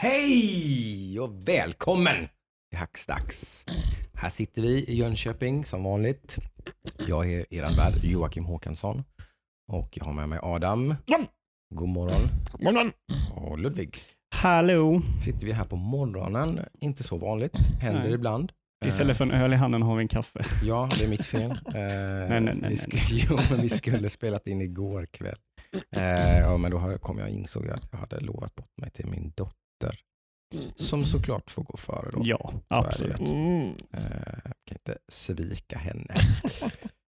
Hej och välkommen till Hackstacks. Här sitter vi i Jönköping som vanligt. Jag är er värd Joakim Håkansson och jag har med mig Adam. Ja. God morgon. God morgon. Och Ludvig. Hallå! Sitter vi här på morgonen. Inte så vanligt. Händer Nej. ibland. Istället för en öl i handen har vi en kaffe. Ja, det är mitt fel. Eh, nej, nej, vi, nej. sk- jo, men vi skulle spelat in igår kväll. Eh, ja, men då kom jag insåg jag att jag hade lovat bort mig till min dotter. Som såklart får gå före då. Ja, Så absolut. Mm. Eh, kan inte svika henne.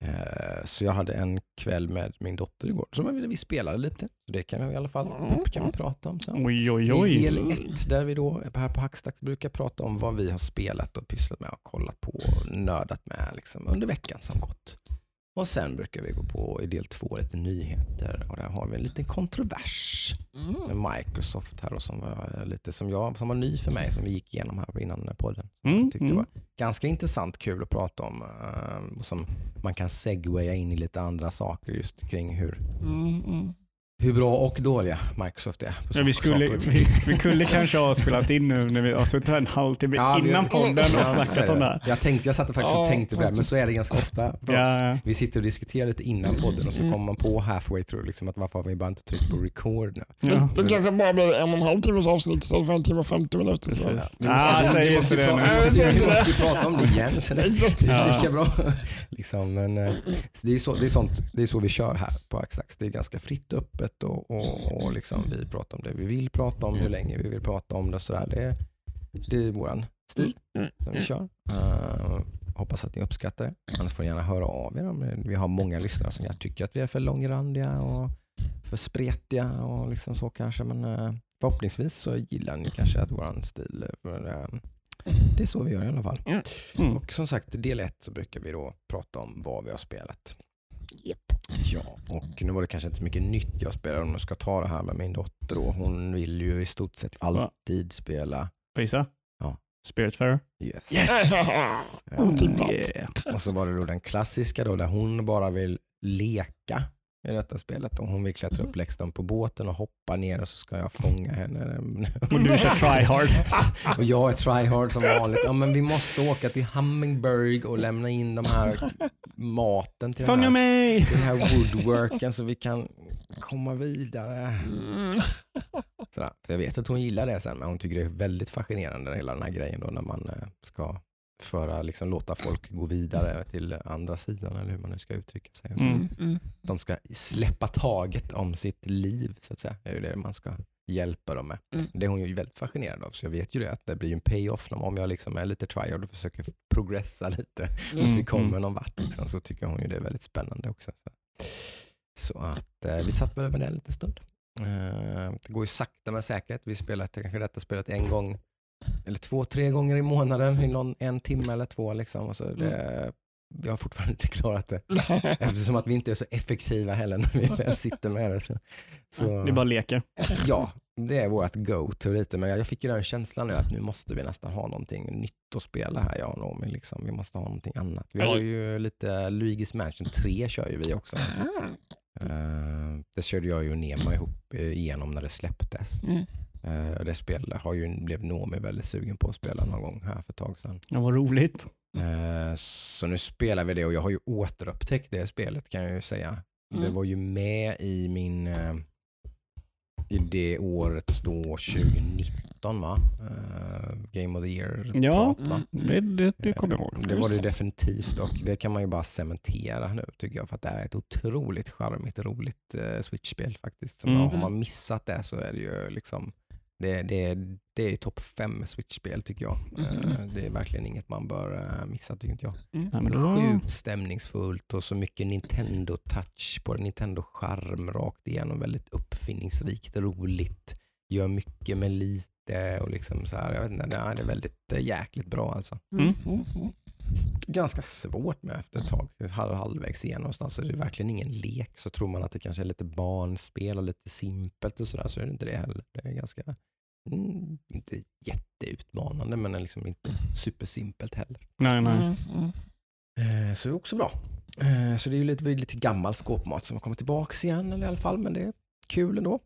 Eh, så jag hade en kväll med min dotter igår. Så vi, vi spelade lite. Så det kan vi i alla fall kan vi prata om sen. Oj, oj, I oj. del ett där vi då här på Hackstacks brukar prata om vad vi har spelat och pysslat med och kollat på och nördat med liksom, under veckan som gått. Och sen brukar vi gå på i del två lite nyheter och där har vi en liten kontrovers Mm. med Microsoft här och som var lite som jag, som var ny för mig som vi gick igenom här innan podden. Som Mm, jag tyckte mm. var ganska intressant, kul att prata om eh, och som man kan segwaya in i lite andra saker just kring hur, Mm, mm. Hur bra och dåliga Microsoft är. på Ja, vi, skulle, vi, vi kunde kanske ha spelat in nu när vi har suttit här en halvtimme Ja, vi- innan podden och Ja, snackat om det här. Jag, tänkte, jag satt och faktiskt och tänkte på det, men så är det ganska ofta. Ja, Vi sitter och diskuterar lite innan podden och så Mm. kommer man på halfway through liksom att varför har vi bara inte tryckt på record nu? ja. Det, det kanske bara blir en och en halv timmes avsnitt istället för en timme och 50 minuter. Så. Ah, måste, säg inte ju det nu. vi måste, ju prata om det igen så det, är lika bra. liksom, men, eh, så det, är så, det, är sånt, det är så vi kör här på Axax. Det är ganska fritt och öppet och, och, och liksom, vi pratar om det vi vill prata om, hur länge vi vill prata om det. och sådär. Det, det är våran stil Mm. som vi kör. Eh, hoppas att ni uppskattar det. Annars får ni gärna höra av er. Vi har många lyssnare som jag tycker att vi är för långrandiga och för spretiga och liksom så kanske. Men eh, förhoppningsvis så gillar ni kanske att våran stil. eh, För, eh, det är så vi gör i alla fall. Mm. Och som sagt, del ett så brukar vi då prata om vad vi har spelat. Japp. Ja, och nu var det kanske inte så mycket nytt jag spelar om jag ska ta det här med min dotter. Då. Hon vill ju i stort sett alltid spela. Gissa? Ja. Spiritfarer? Yes. Typ allt. Yeah. Och så var det då den klassiska då där hon bara vill leka i detta spelet. Och hon vill klättra upp upp på båten och hoppa ner och så ska jag fånga henne. Och du kör try hard. Och jag är tryhard som vanligt. Ja, men vi måste åka till Hummingbird och lämna in de här maten till den Fånga här, mig! till den här woodworken så vi kan komma vidare. Mm. Sådär. För jag vet att hon gillar det sen, men hon tycker det är väldigt fascinerande hela den här grejen då när man eh, ska föra, liksom låta folk gå vidare till andra sidan eller hur man nu ska uttrycka sig. Och så. Mm. Mm. De ska släppa taget om sitt liv så att säga. Det är ju det man ska hjälpa dem med. Mm. Det är hon ju väldigt fascinerad av så jag vet ju det att det blir en payoff om jag liksom är lite tryhard och försöker progressa lite Mm. så vi kommer någon vart liksom, så tycker hon ju det är väldigt spännande också. Så, så att eh, vi satt väl över den lite stund. Eh, det går ju sakta men säkert. Vi spelar kanske detta spelet en gång eller två, tre gånger i månaden i någon, en timme eller två. Liksom. Och så det, vi har fortfarande inte klarat det. Eftersom att vi inte är så effektiva heller när vi väl sitter med det. Så, så, Det bara leker. Ja, det är vårt go-to lite. Men jag fick ju den känslan nu att nu måste vi nästan ha någonting nytt att spela här, jag och Noomi. Liksom. Vi måste ha någonting annat. Vi har ju lite Luigi's Mansion 3 kör ju vi också. Eh, det körde jag ju och Nema ihop eh, igenom när det släpptes. Mm. Uh, det spel har ju, blev Noomi väldigt sugen på att spela någon gång här för ett tag sedan. Ja, vad roligt. Eh, så nu spelar vi det och jag har ju återupptäckt det spelet kan jag ju säga. Det Mm. var ju med i min eh, i det årets då 2019 va? Eh, Game of the year Ja. prat, va? Det, det, det kommer jag ihåg. Det var det ju definitivt och det kan man ju bara cementera nu tycker jag för att det är ett otroligt charmigt, roligt eh, Switch-spel faktiskt. Mm. Har man missat det så är det ju liksom det, det, det är topp fem Switch-spel tycker jag. Eh, Mm. det är verkligen inget man bör eh, missa tycker inte jag. Ja, men då, Sjukt stämningsfullt och så mycket Nintendo-touch på det. Nintendo-charm rakt igenom. Väldigt uppfinningsrikt, roligt. Gör mycket med lite och liksom så här. Jag vet inte, det är väldigt eh, jäkligt bra alltså. Mm. Mm. Mm. Ganska svårt med efter ett tag. Halv, halvvägs igen någonstans. Så det är verkligen ingen lek. Så tror man att det kanske är lite barnspel och lite simpelt och sådär så är det inte det heller. Det är ganska, mm, inte jätteutmanande men liksom inte supersimpelt heller. nej, nej. Mm. Mm. Eh, så det är också bra. Eh, så det är ju lite, lite gammal skåpmat som har kommit tillbaka igen eller i alla fall, men det är kul ändå.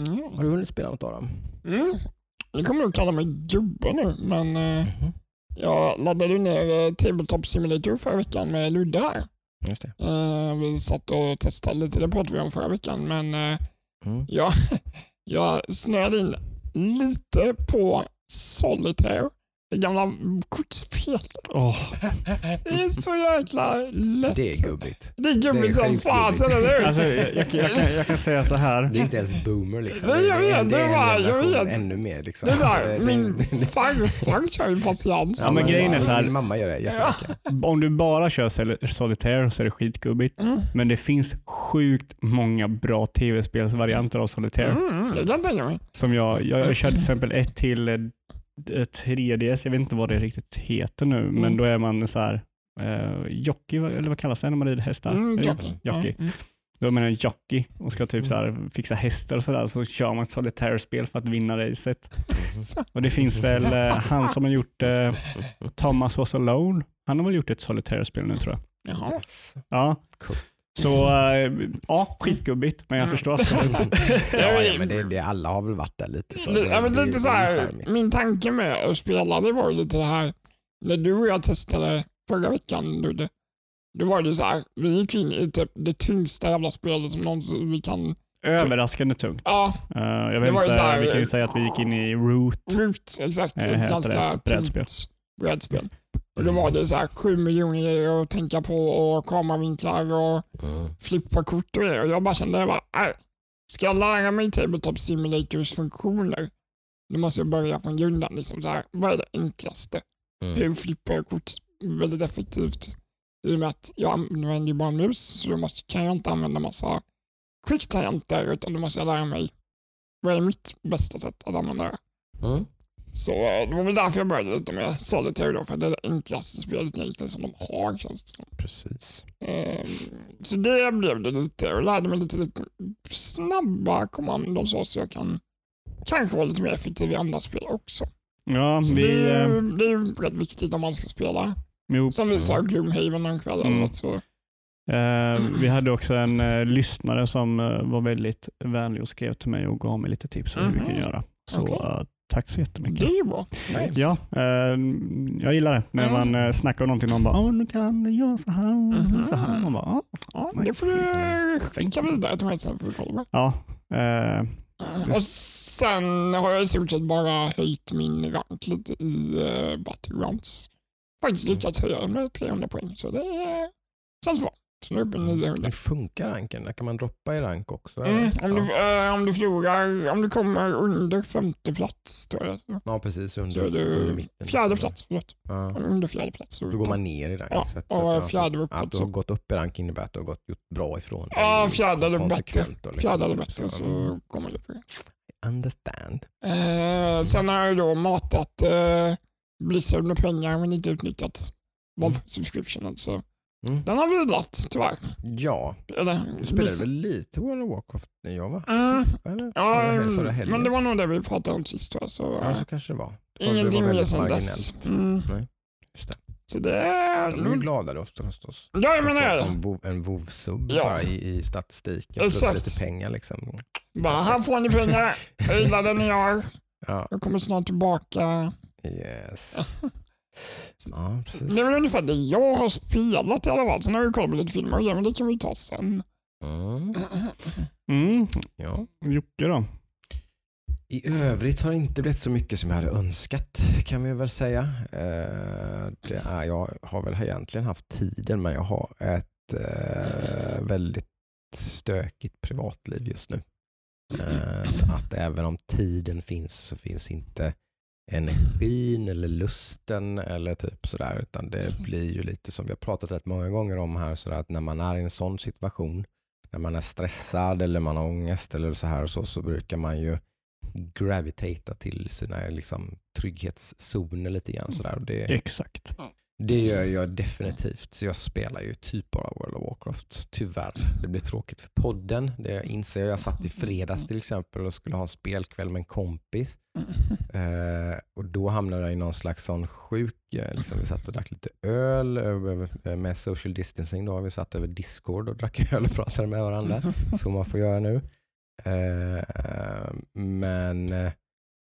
Mm. Har du hunnit spela något av dem? Mm. ni kommer nog kalla mig gubbe nu, men eh, Mhm. Jag laddade ner eh, Tabletop Simulator förra veckan med Ludde här. Just det. Eh, vi satt och testade lite, det pratade vi om förra veckan, men eh, Mm. jag, jag snöade in lite på Solitaire, det gamla kortspelet. Åh, Det är så jäkla lätt. Det är gubbigt. Det är är gubbigt som fasen, eller hur? alltså, jag, jag, jag, kan, jag kan säga så här. Det är inte ens boomer liksom. Nej, jag det, är- vet, det är det var- en jag vet. ännu mer. Liksom. Det Alltså, där, det- min farfar kör ju patiens. Ja, men grejen är så här- Min mamma gör det jättemycket. Om du bara kör Sol- Solitaire så är det skitgubbigt. Mm. Men det finns sjukt många bra tv-spelsvarianter av Solitaire. Mm, det kan jag tänka mig. Som jag, jag, jag kör till exempel ett till eh, 3DS, jag vet inte vad det riktigt heter nu, men Mm. då är man så här eh, jockey, eller vad kallas det när man rider hästar? Mm, jockey. jockey. Mm. Då är man en jockey och ska typ så här fixa hästar och sådär, så kör man ett Solitaire-spel för att vinna racet. Och det finns väl eh, han som har gjort eh, Thomas Was Alone, han har väl gjort ett Solitaire-spel nu tror jag. Jaha. Ja. Cool. Så eh, ja, skitgubbigt, men jag Mm. förstår absolut. Ja, ja, men det, det, alla har väl varit där lite. Så Det, det, ja, men det- lite det så är här, min tanke med att spela det var ju lite det här, när du och jag testade förra veckan, Ludde, då var det så här, vi gick in i typ det tyngsta jävla spelet som någonsin vi kan, Överraskande tungt. ja, Eh, jag Det vet var ju inte, så här- vi kan ju säga att vi gick in i Root. Root, exakt, ett heter ganska det, brädspel. tungt brädspel. Och då var det så här sju miljoner grejer att tänka på och kameravinklar och Mm. flippa kort och grejer. Och jag bara kände, jag bara, äh, ska jag lära mig Tabletop Simulators funktioner, då måste jag börja från grunden. Liksom så här, vad är det enklaste? Mm. Hur flippar jag kort väldigt effektivt? I och med att jag använder ju bara en mus, så då måste, kan jag inte använda massa quick-tangenter, utan då måste jag lära mig vad är mitt bästa sätt att använda det. Mm. Så eh, det var väl därför jag började lite med Solitaire då, för det är det enklaste spelet som de har känns det som. Precis. Ehm, Så det blev det lite. Jag lärde mig lite, lite snabba kommandon så, så jag kan kanske vara lite mer effektiv i andra spel också. Ja, Så vi, det, är, eh, ju- det är ju rätt viktigt om man ska spela. jo, Som vi sa, Gloomhaven en kväll eller Mm. något så. eh, vi hade också en eh, lyssnare som eh, var väldigt vänlig och skrev till mig och gav mig lite tips om hur vi Mhm. kan göra. Så Okej. eh, tack så jättemycket. Det är bra. Nice. Ja, eh, jag gillar det när Mm. man eh, snackar om någonting och någon bara du kan göra så här och så här. Man bara, ah, Ja, Nice. det får du skicka vidare till mig sen för att kolla. ja. Eh, Och sen har jag i stort sett bara höjt min rank lite i uh, Battlegrounds. Faktiskt lyckats höja den med 300 poäng, så det eh, känns bra. Så 900. Hur funkar ranken? Där kan man droppa i rank också? Mm, om, du, ja. eh, om du förlorar, om du kommer under femte plats, tror jag. Så ja, precis. så Under, under mitten. fjärde liksom. plats, förlåt. Ja. Under fjärde plats. Så Då går man ner i rank. Ja, så att, och så att, fjärde uppåt Att du så- har gått upp i rank innebär att du har gått, gjort bra ifrån. Ja, fjärde eller bättre. liksom Fjärde eller typ bättre så Mm. går man upp i det. Understand. Eh, sen har jag då matat eh, Blizzard med pengar men inte utnyttjat WoW Mm. subscriptionen. Mm. den har vilat tyvärr. Ja, Eller, du spelade väl lite World of Warcraft när jag var Mm. sist? Eller? Ja, förra, hel- förra helgen? men det var nog det vi pratade om sist. tror jag, Så, Ja, så kanske det var. Det var- ingenting mer sen dess. Mm. Nej, just det. Så det är... De är ju glada då förstås. Ja, jag menar det. få en WoW-sub Ja. bara i, i statistiken. Plus Exakt. lite pengar liksom. Bara, här får ni pengar. Jag gillar det ni gör. Ja, Jag kommer snart tillbaka. yes. Ja, precis. Det är väl ungefär det jag har spelat i alla fall. Sen har jag kollat på lite filmer och grejer, men det kan vi ta sen. Mm, mm, ja. Jocke då? I övrigt har det inte blivit så mycket som jag hade önskat kan vi väl säga. Eh, det är, jag har väl egentligen haft tiden men jag har ett eh, väldigt stökigt privatliv just nu. Eh, så att även om tiden finns så finns inte energin eller lusten eller typ sådär utan det blir ju lite som vi har pratat rätt många gånger om här sådär att när man är i en sån situation när man är stressad eller man har ångest eller så här så, så brukar man ju gravitata till sina liksom, trygghetszoner lite grann. Sådär. Och Det, Exakt. Det gör jag definitivt. Så jag spelar ju typ bara World of Warcraft. Tyvärr. Det blir tråkigt för podden. Det jag inser jag. Jag satt i fredags till exempel och skulle ha en spelkväll med en kompis. Eh, och då hamnade jag i någon slags sån sjuk, eh, liksom, vi satt och drack lite öl över, eh, med social distancing. Då. Vi satt över discord och drack öl och pratade med varandra. Så man får göra nu. Eh, men eh,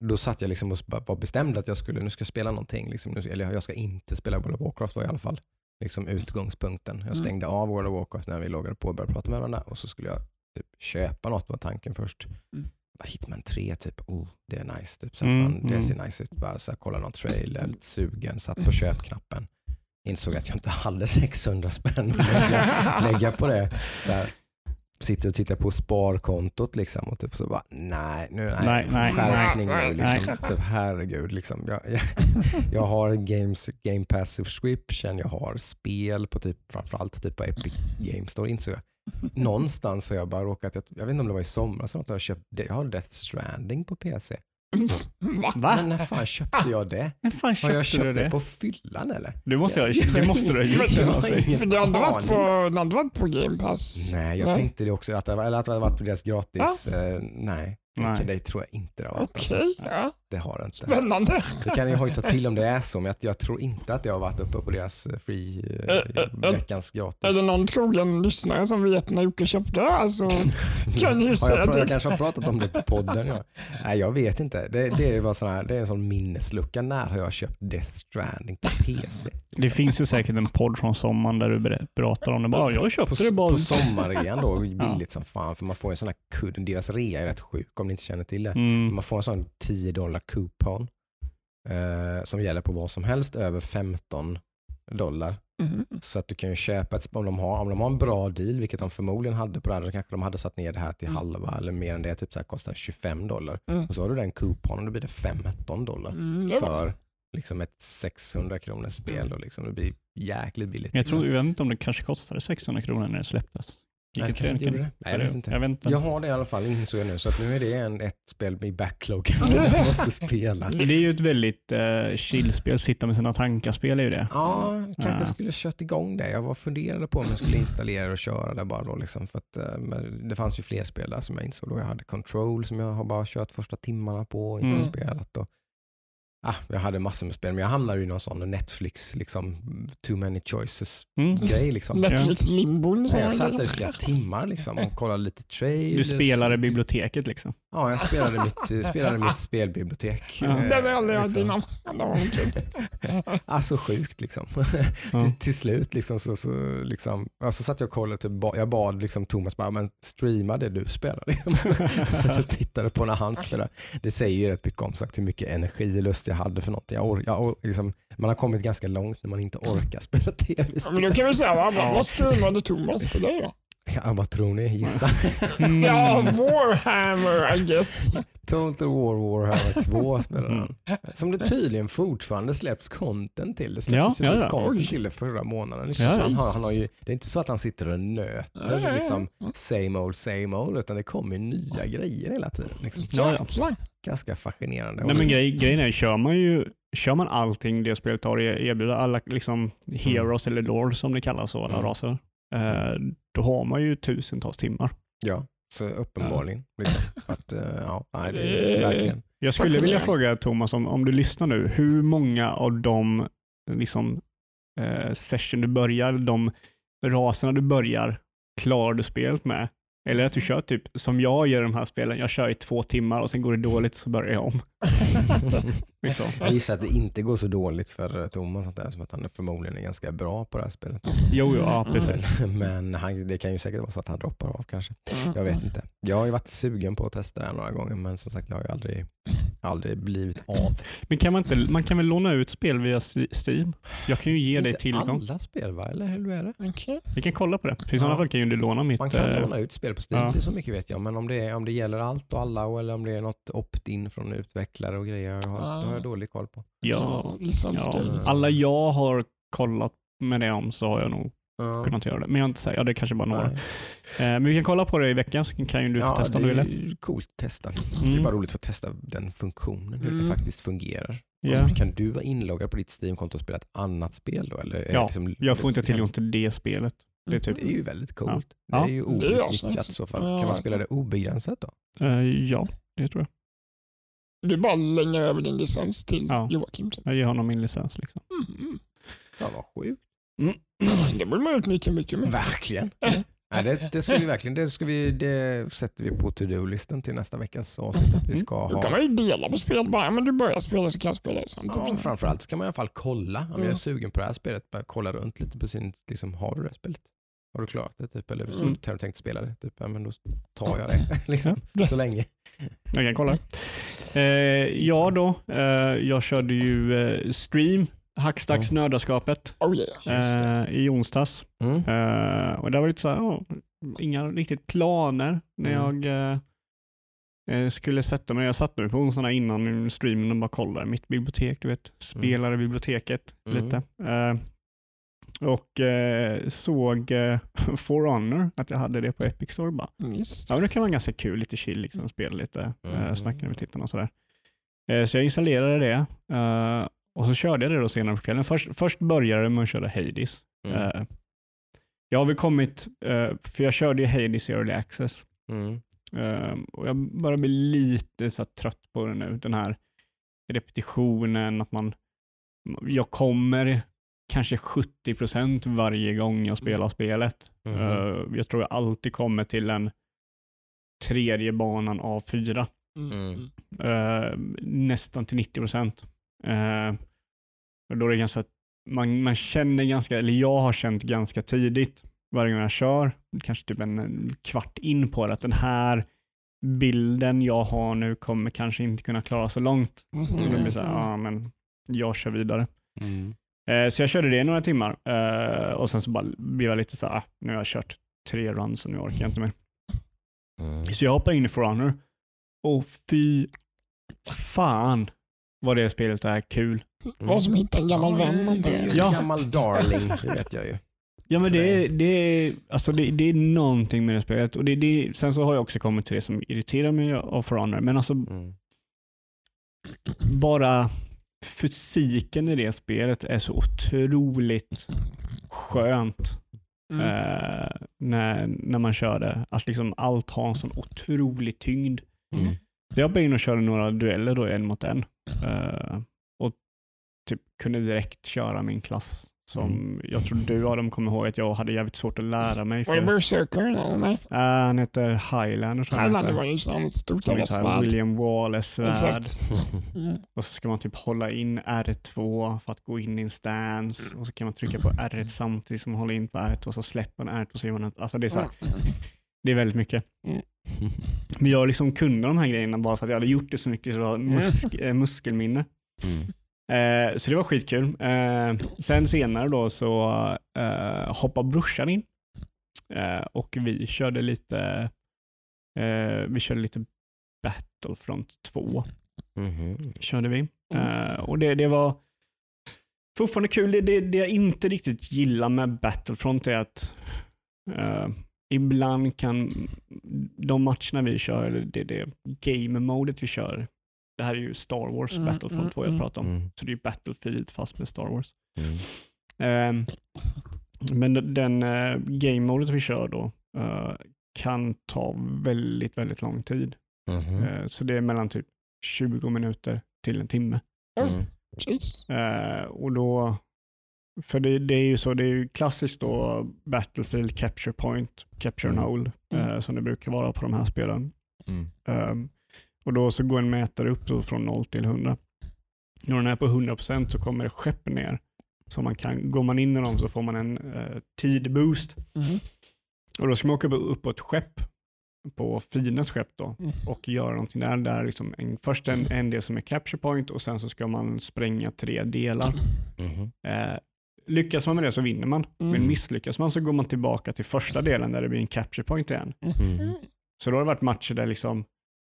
då satt jag liksom och var bestämd att jag skulle, nu ska jag spela någonting. Liksom, nu- eller jag ska inte spela World of Warcraft var i alla fall liksom utgångspunkten. Jag Mm. stängde av World of Warcraft när vi loggade på och började prata med varandra och så skulle jag typ köpa något var tanken först. Mm. Bara Hitman 3, typ, oh, det är nice. Typ, så Mm, fan, det mm. ser nice ut. Bara, så här, kolla någon trailer, lite sugen, satt på köpknappen. Insåg att jag inte hade 600 spänn att lägga, lägga på det. Så här, sitter och tittar på sparkontot liksom och typ så bara nej, nu, nej, Nej, nej, skärpning nej, nu liksom. Typ, herregud liksom. Jag, jag, jag har games, game pass subscription, jag har spel på typ framförallt typ på Epic Games Store insåg jag. Någonstans har jag bara råkat, jag, jag vet inte om det var i somras, eller något, jag, köpt, jag har Death Stranding på PC. Va? Men när fan köpte jag det? När fan Har köpte jag du köpt det det? på fyllan eller? Du måste, Jag- det måste du ha gjort. Jag har För det hade varit på, det hade varit på Game Pass. Nej, jag Nej. tänkte det också, att det, eller att det hade varit på deras gratis. Eh, nej, Nej. Det, det tror jag inte det har varit. Okej, ja. Det har det inte. spännande. Det kan jag hojta till om det är så, men jag, jag tror inte att det har varit uppe på deras eh, free eh, ä- veckans gratis. Är det någon trogen lyssnare som vet när Jocke köpte? Alltså, kan ni säga jag, det? jag kanske har pratat om det på podden. Ja. Nej, jag vet inte. Det, det, är bara sån här, det är en sån minneslucka. När har jag köpt Death Stranding på PC? Det finns ju säkert en podd från sommaren där du pratar om det. Bara, jag På, köpte det bara. på sommarrean då, billigt som fan. För man får en sån här kudd. Deras rea är rätt sjuk om ni inte känner till det. Mm. Man får en sån 10 dollar coupon eh, som gäller på vad som helst över 15 dollar. Mhm. Så att du kan ju köpa ett, om de, har, om de har en bra deal, vilket de förmodligen hade på det här, då kanske de hade satt ner det här till Mm. halva eller mer än det, typ så här kostar 25 dollar. Mm. Och så har du den couponen och då blir det 15 dollar Mm, för liksom ett 600 kronors spel. Och liksom, det blir jäkligt billigt. Jag, tror, jag vet inte om det kanske kostade 600 kronor när det släpptes. Nej, Gick det- inte det. Nej, jag vet inte. Jag vet inte. Jag har det i alla fall, insåg jag nu. Så nu är det en, ett spel i backloggen som jag måste spela. Det är ju ett väldigt uh, chillspel, sitta med sina tankar-spel är ju det. Ja, kanske Ja. skulle kört igång det. Jag var funderade på om jag skulle installera och köra det bara då. Liksom, för att, eh, men det fanns ju fler spel där som jag insåg då. Jag hade Control som jag har bara kört första timmarna på och inte Mm. spelat. Och, ah, jag hade massor med spel, men jag hamnade i någon sån Netflix, liksom, too many choices Mm. grej. Liksom. Netflix limbon. Så jag satt där i flera timmar liksom, och kollade lite trailers. Du spelade biblioteket liksom. Ja, jag spelade mitt, spelade mitt spelbibliotek. Ja. Eh, Det har jag liksom. innan. Alltså sjukt liksom. Ja. till, till slut liksom, så, så, liksom, ja, så satt jag och kollade, typ, jag bad liksom, Thomas bara, men streama det du spelar. Liksom. så att jag tittade på när han spelar. Det säger ju rätt mycket om sagt, hur mycket energi och lust jag hade för någonting. Jag or, jag or, liksom, man har kommit ganska långt när man inte orkar spela Ja, Men tv-spel. då kan vi säga, vad, streamade Thomas till dig då? Ja, vad tror ni? Gissa. Mm. Ja, Warhammer I guess. Total War Warhammer 2 spelar han. Som det tydligen fortfarande släpps content till. Det släpptes Ja, ju ja, typ ja. content till det förra månaden. Liksom. Ja, han han har ju, det är inte så att han sitter och nöter Ja, ja, ja. liksom, same old same old utan det kommer ju nya grejer hela tiden. Liksom. Ja, ja. Jäklar. Ganska fascinerande. Nej, men grej, grejen är, kör man ju kör man allting det spelet har att erbjuda, alla liksom heroes eller lords som det kallas, så, alla Mm. raser, då har man ju tusentals timmar. Ja, så uppenbarligen. Liksom. Att, eh, ja, nej, det Eh, är verkligen. Jag skulle vilja fråga Thomas, om, om du lyssnar nu, hur många av de liksom, eh, session du börjar, de raserna du börjar, klarar du spelet med? Eller att du kör typ som jag gör i de här spelen, jag kör i två timmar och sen går det dåligt så börjar jag om. Liksom. Jag gissar att det inte går så dåligt för Thomas, att det är som att han är förmodligen är ganska bra på det här spelet. Jo, jo, ja, precis. Men, men han, det kan ju säkert vara så att han droppar av kanske. Mm. Jag vet inte. Jag har ju varit sugen på att testa det här några gånger men som sagt jag har ju aldrig, aldrig blivit av. Men kan man, inte, man kan väl låna ut spel via Steam? Jag kan ju ge dig inte tillgång. alla spel va? Eller hur är det? Okej. Vi kan kolla på det. För i Ja. sådana fall kan ju du låna mitt... Man kan eh, låna ut spel på Steam, ja. inte så mycket vet jag. Men om det, är, om det gäller allt och alla eller om det är något opt-in från utvecklare och grejer har, det har jag dålig koll på. ja, ja, alla jag har kollat med det om så har jag nog Ja. kunnat göra det. Men jag har inte sagt, ja det är kanske bara några. Eh, men vi kan kolla på det i veckan så kan ju du få ja, testa om du det vill. är ju coolt att testa. Det Mm. är bara roligt att få testa den funktionen, hur det Mm. faktiskt fungerar. Ja. Och Kan du vara inloggad på ditt Steam-konto och spela ett annat spel då? Eller är det Ja, liksom, Jag får inte tillgång till det spelet. Det är typ, Det är ju väldigt coolt. Ja. Det är ju Det är outnyttjat i så fall. Kan man spela det obegränsat då? eh, ja, det tror jag. Du bara lägger över din licens till Ja. Joakim. Jag ger honom min licens. Liksom. Mm. Ja, vad sjukt. Det borde man utnyttja mycket mer. Verkligen. Nej, det, det ska vi verkligen, det, ska vi, det sätter vi på to-do-listan till nästa veckas avsnitt. Vi ska Då ha kan man ju dela på spel bara, men du börjar spela så kan jag spela det samtidigt. Ja, framförallt ska man i alla fall kolla. Om jag är Mm. sugen på det här spelet, bara kolla runt lite på sin, liksom, har du det här spelet? Har du klarat det? Typ? Eller Mm. har du tänkt spela det? Typ? Ja, men då tar jag det liksom, så länge. Jag kan kolla. Eh, ja då, eh, jag körde ju eh, stream, Hackstacks nördaskapet, Oh yeah. eh, i onsdags. Mm. Eh, och det var lite så här, ja, inga riktigt planer när Mm. jag eh, eh, skulle sätta mig. Jag satt nu på onsdagarna innan streamen och bara kollade mitt bibliotek, du vet, spelade biblioteket Mm. lite. Eh, och eh, såg eh, For Honor, att jag hade det på Epic Store. Bara. Yes. Ja, men det kan vara ganska kul, lite chill, liksom, spela lite, Mm. eh, snacka med tittarna och sådär. Eh, så jag installerade det eh, och så körde jag det då senare på kvällen. Först, först började att köra Hades. Mm. Eh, jag har väl kommit, eh, för jag körde ju Hades i Early Access Mm. eh, och jag börjar bli lite så trött på det nu. Den här repetitionen, att man, jag kommer kanske 70% varje gång jag spelar spelet. Mhm. Eh, jag tror jag alltid kommer till en tredje banan av fyra. Mm. Eh, nästan till 90 procent. Uh, då är det ganska, man, man känner ganska, eller jag har känt ganska tidigt varje gång jag kör, kanske typ en, en kvart in på det, att den här bilden jag har nu kommer kanske inte kunna klara så långt. Och då blir det så här, ja men jag kör vidare. Mm. Eh, så jag körde det i några timmar eh, och sen så bara blev jag lite så här, ah, nu har jag kört tre runs och nu orkar jag inte mer. Mm. Så jag hoppar in i For Honor och fy fan vad det spelet är kul. Vad som hittar en gammal vän. man Det en Ja. gammal darling, det vet jag ju. Ja men det det- är, det, är, alltså det, det är någonting med det spelet. Och det, det, sen så har jag också kommit till det som irriterar mig av For Honor. Men alltså Mm. bara fysiken i det spelet är så otroligt skönt Mm. eh, när, när man kör det. Att liksom allt har en sån otrolig tyngd. Mm. Jag hoppade in och körde några dueller då, en mot en. Eh, och typ kunde direkt köra min klass som Mm. jag tror du Adam kommer ihåg att jag hade jävligt svårt att lära mig. Var det För, Berserker eller nej? uh, han heter Highlander heter. var ju sånt stort jävla svärd. William Wallace svärd. Exakt. Mm. Och så ska man typ hålla in R2 för att gå in i en stance och så kan man trycka på R1 samtidigt som man håller in på R1 och så släpper man R1 och så gör man ett, alltså det är, så här, det är väldigt mycket. Men jag liksom kunde de här grejerna bara för att jag hade gjort det så mycket så jag har musk, eh, muskelminne. Mm. Eh, så det var skitkul. Eh, sen senare då så eh, hoppade brorsan in eh, och vi körde lite eh, vi körde lite Battlefront 2 Mhm. körde vi. Eh, och det, det var fortfarande kul. Det, det, det jag inte riktigt gillar med Battlefront är att ibland kan de matcherna vi kör, eller det, det game-modet vi kör, det här är ju Star Wars Mm, Battlefront 2 jag mm, pratar om. Mm. Så det är ju Battlefield fast med Star Wars. Mm. Ehm, men den- uh, game-modet vi kör då eh, kan ta väldigt, väldigt lång tid. Eh, så det är mellan typ 20 minuter till en timme. Mm. Och då, för det, det är ju så, det är ju klassiskt då Battlefield Capture Point, Capture Mm. and Hold, eh, som det brukar vara på de här spelen. Mm. Ehm, och då så går en mätare upp från 0 till 100. När den är på 100% så kommer det skepp ner. Så man kan, går man in i dem så får man en uh, tidboost. Mhm. Och då ska man åka upp- på ett skepp, på fiendens skepp då, Mm. och göra någonting där. där liksom en, först en, en del som är capture point och sen så ska man spränga tre delar. Mhm. Eh, lyckas man med det så vinner man, men Mm. misslyckas man så går man tillbaka till första delen där det blir en capture point igen. Mm. Så då har det varit matcher där liksom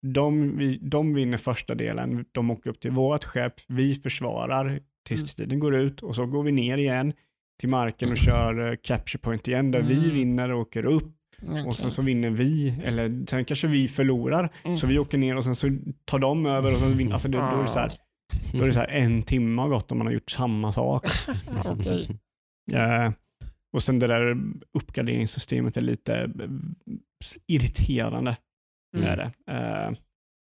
de, vi, de vinner första delen, de åker upp till vårt skepp, vi försvarar tills Mm. tiden går ut och så går vi ner igen till marken och kör eh, capture point igen där vi Mm. vinner och åker upp och sen så vinner vi, eller sen kanske vi förlorar Mm. så vi åker ner och sen så tar de över och sen vinner, alltså det, då är det så här, då är det så här en timme har gått om man har gjort samma sak. Okej. Eh, och sen det där uppgraderingssystemet är lite eh, irriterande. Mm. Är det. Eh,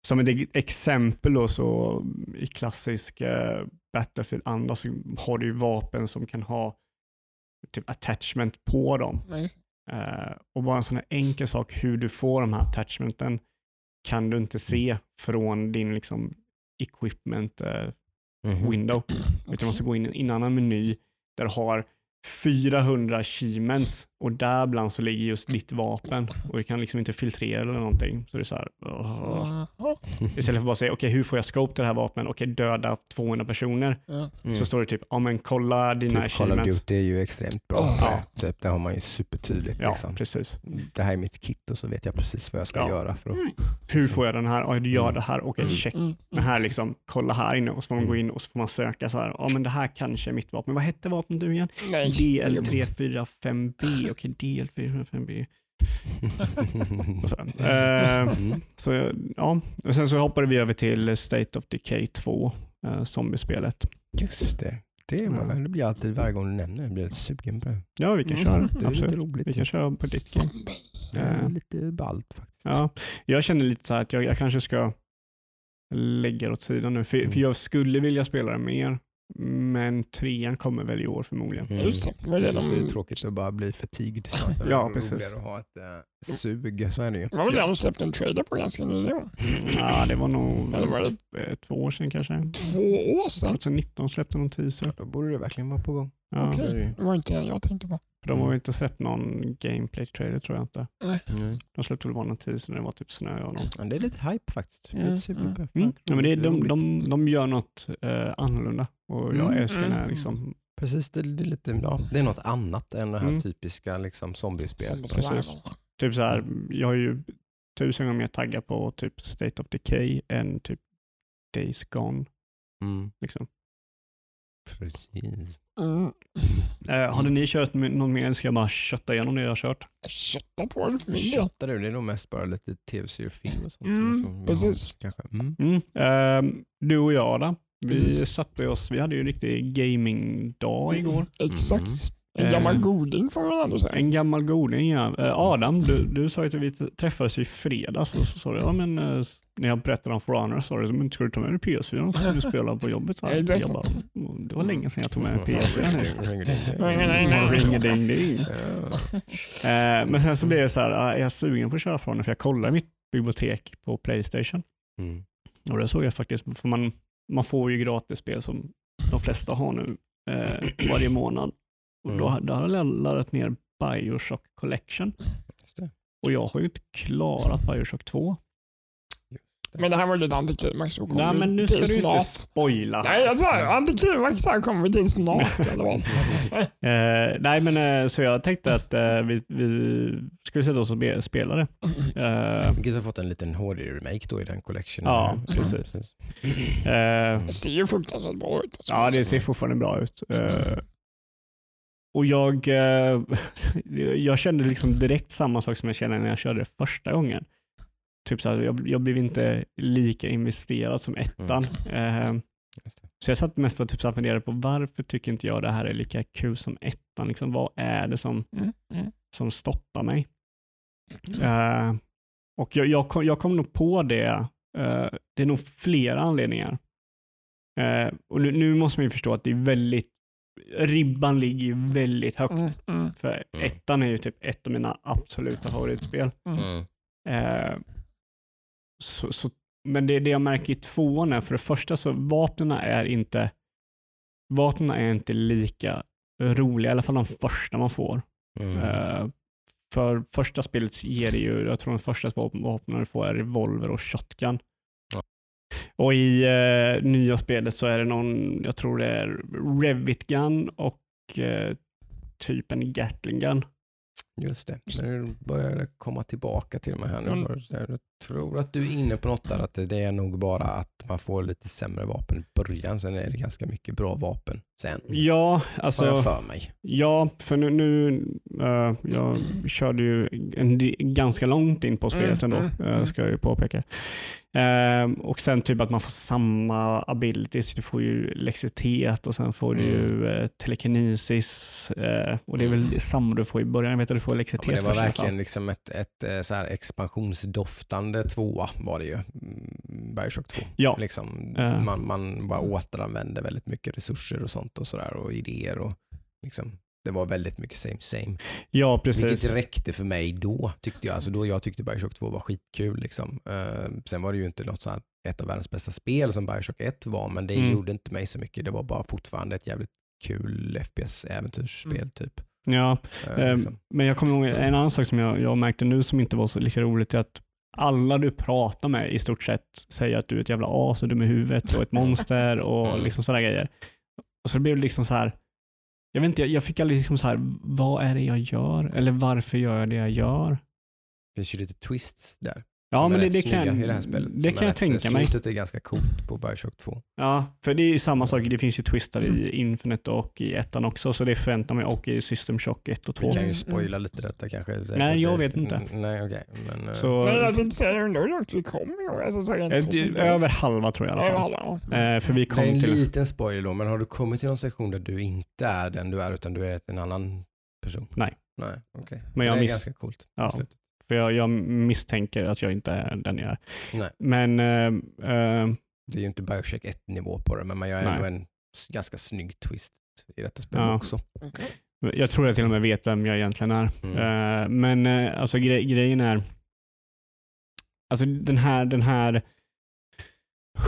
som ett exempel då så i klassisk eh, Battlefield-anda så har du ju vapen som kan ha typ attachment på dem. Nej. Eh, och bara en sån här enkel sak, hur du får de här attachmenten, kan du inte se från din liksom, equipment eh, Mhm. window. Utan du måste gå in i en annan meny där du har 400 achievements och där bland så ligger just ditt vapen och du kan liksom inte filtrera eller någonting. Så det är så här. Jaha. Istället för att bara säga, okej hur får jag scope till det här vapnet? Okej, döda 200 personer. Mm. Så står det typ, ja men kolla dina Typ Call of. Duty är ju extremt bra. Oh. Ja. Det, det har man ju supertydligt. Ja, liksom. precis. Det här är mitt kit och så vet jag precis vad jag ska Ja. göra. För att, Hur får jag den här? Ja, du gör Mm. det här. Okej, Mm. check. Mm. Men här liksom, kolla här inne och så får man gå Mm. in och så får man söka så här, ja men det här kanske är mitt vapen. Vad hette vapnet du igen? Nej. DL345B. Okej, DL445B. Och så, eh, Mm. så ja, och sen så hoppade vi över till State of Decay 2, eh, zombiespelet. Just det. Det, man, Ja. det blir alltid varje gång du nämner det, blir jag lite sugen på det. Ja, vi kan Mm. köra. Det är lite roligt. Vi kan köra på ditt. Det är Eh, lite ballt faktiskt. Ja, jag känner lite så här att jag, jag kanske ska lägga det åt sidan nu. För, Mm. för jag skulle vilja spela det mer. Men trean kommer väl i år förmodligen. Mm. Just det, det var det Precis, det är tråkigt att bara bli förtigd. Det Ja, precis. att ha ett äh, sug, så är det ju. Det var väl det de släppte en trailer på ganska nyligen? Ja, det var nog Eller var det eh, två år sedan kanske. två år sedan? 2019 släppte de teaser. Då borde det verkligen vara på gång. Ja, Okej. Det det ju. Det var inte det jag tänkte på. För De har ju inte släppt någon gameplay-trailer tror jag inte. Mm. De släppte väl bara någon teaser när det var typ snö och något. Ja, det är lite hype faktiskt. Mm, Lite sugen på det. Mm. Ja, men det, är- de, roligt. de, de gör något eh, annorlunda och jag Mm. älskar den här Mm. liksom. Precis, det, det, är lite, ja, det är något annat än det här Mm. typiska liksom, zombiespel. Zombie precis. survival. Typ så här, jag är ju tusen gånger mer taggad på typ State of Decay än typ Days Gone. Mm. Liksom. Precis. Mm. Eh, hade ni kört någon mer eller ska jag bara kötta igenom det jag har kört? Kötta på det för min del. Köttar du? Det är nog mest bara lite tv-seriefilm och sånt. Mm, har, precis. Kanske. Mm. Mm. ehm, du och jag då? Vi Precis. satte oss, vi hade ju en riktig gamingdag igår. Exakt. En Eh. gammal goding får man ändå säga. En gammal goding ja. Eh, Adam, du, du sa ju att vi träffades i fredags och så sa du, ja men eh, när jag berättade om For Honor så sa du, men ska du ta med dig PS4 så ska du spela på jobbet? Så här. Jag bara, "Mm, det var länge sedan jag tog med PS4 nu. Ringer ding ding. Eh, men sen så blev det så här, är jag sugen på att köra det? För jag kollade mitt bibliotek på Playstation. Mm. Och det såg jag faktiskt, för man, man får ju gratisspel som de flesta har nu eh, varje månad. Och då, Mm. då har jag laddat ner Bioshock Collection. Just det. Och jag har ju inte klarat Bioshock 2. Men det här var lite antiklimax. Nej men nu ska du inte snart. spoila. Nej, jag sa antiklimax här kommer vi till snart. Eller vad? Eh, nej men eh, så jag tänkte att eh, vi, vi skulle sätta oss och spela det. Vilket har fått en liten HD-remake då i den collectionen. Ja, Ja, precis. eh, Det ser ju fruktansvärt bra ut. Ja, det ser fortfarande bra ut. Eh, och jag, eh, jag kände liksom direkt samma sak som jag kände när jag körde det första gången. Typ så här, jag, jag blev inte lika investerad som ettan. Eh, Just det. så jag satt mest och typ så funderade på varför tycker inte jag det här är lika kul som ettan? Liksom, vad är det som, Mm, mm. som stoppar mig? Eh, och jag, jag, kom, jag kom nog på det. eh, det är nog flera anledningar. Eh, och nu, nu måste man ju förstå att det är väldigt, ribban ligger ju väldigt högt. Mm, mm, För Mm. ettan är ju typ ett av mina absoluta favoritspel. mm. Mm. Eh, så, så, men det, det jag märker i tvåan är, för det första så vapnen är inte vapnen är inte lika roliga, i alla fall de första man får. Mm. Eh, för första spelet ger det ju, jag tror de första vapnen du får är revolver och shotgun. Och i eh, nya spelet så är det någon, jag tror det är Revit Gun och eh, typ en Gatling Gun. Just det. Nu börjar det komma tillbaka till mig här nu. Mm. Tror att du är inne på något där, att det är nog bara att man får lite sämre vapen i början, sen är det ganska mycket bra vapen sen. Ja, Har alltså. jag för mig. Ja, för nu, nu eh, jag körde ju en, ganska långt in på spelet Mm, ändå, mm, mm. ska jag ju påpeka. Eh, och sen typ att man får samma abilities, du får ju elektricitet och sen får du Mm. ju eh, telekinesis och det är väl samma du får i början, jag vet att du får Ja, elektricitet men det var verkligen liksom ett, ett så här expansionsdoftande tvåa var det ju. Mm, Bioshock 2. Ja. Liksom, Eh. man, man bara återanvände väldigt mycket resurser och sånt och sådär och idéer och liksom det var väldigt mycket same same. Ja, precis. Vilket räckte för mig då tyckte jag. Alltså då jag tyckte Bioshock 2 var skitkul. Liksom. Eh, sen var det ju inte något så här, ett av världens bästa spel som Bioshock 1 var, men det Mm. gjorde inte mig så mycket. Det var bara fortfarande ett jävligt kul FPS-äventyrsspel Mm. typ. Ja, Ehm, liksom. Men jag kommer ihåg en annan sak som jag, jag märkte nu som inte var så lika roligt är att alla du pratar med i stort sett säger att du är ett jävla as och dum i huvudet och ett monster och Mm. liksom sådana grejer. Och så det blev liksom så här, jag vet inte, jag, jag fick aldrig liksom så här, vad är det jag gör? Eller varför gör jag det jag gör? Det finns ju lite twists där. Ja, som men är det, rätt det snygga kan, i det här spelet. det kan är jag tänka mig. Slutet är ganska coolt på Bioshock 2. Ja, för det är samma sak. Det finns ju twistar i Infinite och i ettan också, så det förväntar mig och i System Shock 1 och 2. Vi kan ju Mm, spoila lite detta kanske. Nej, jag vet inte. N- Nej, okej. Men, eh, Så, Nej, jag tänkte säga, undrar hur långt vi kom i. Alltså, eh, det- procentuellt. över halva tror jag i alla Över fall. halva, ja. Eh, för vi det kom är en till... liten spoiler då, men har du kommit till någon sektion där du inte är den du är utan du är en annan person? Nej. Nej, okej. Men Men jag det är miss- ganska coolt. Ja. För jag, jag misstänker att jag inte är den jag är. Nej. Men eh, eh, Det är ju inte Bioshock 1 nivå på det, men man gör Nej. ändå en ganska snygg twist i detta spel Ja. också. jag tror jag till och med vet vem jag egentligen är. Mm. Eh, men alltså gre grejen är, alltså den här, den här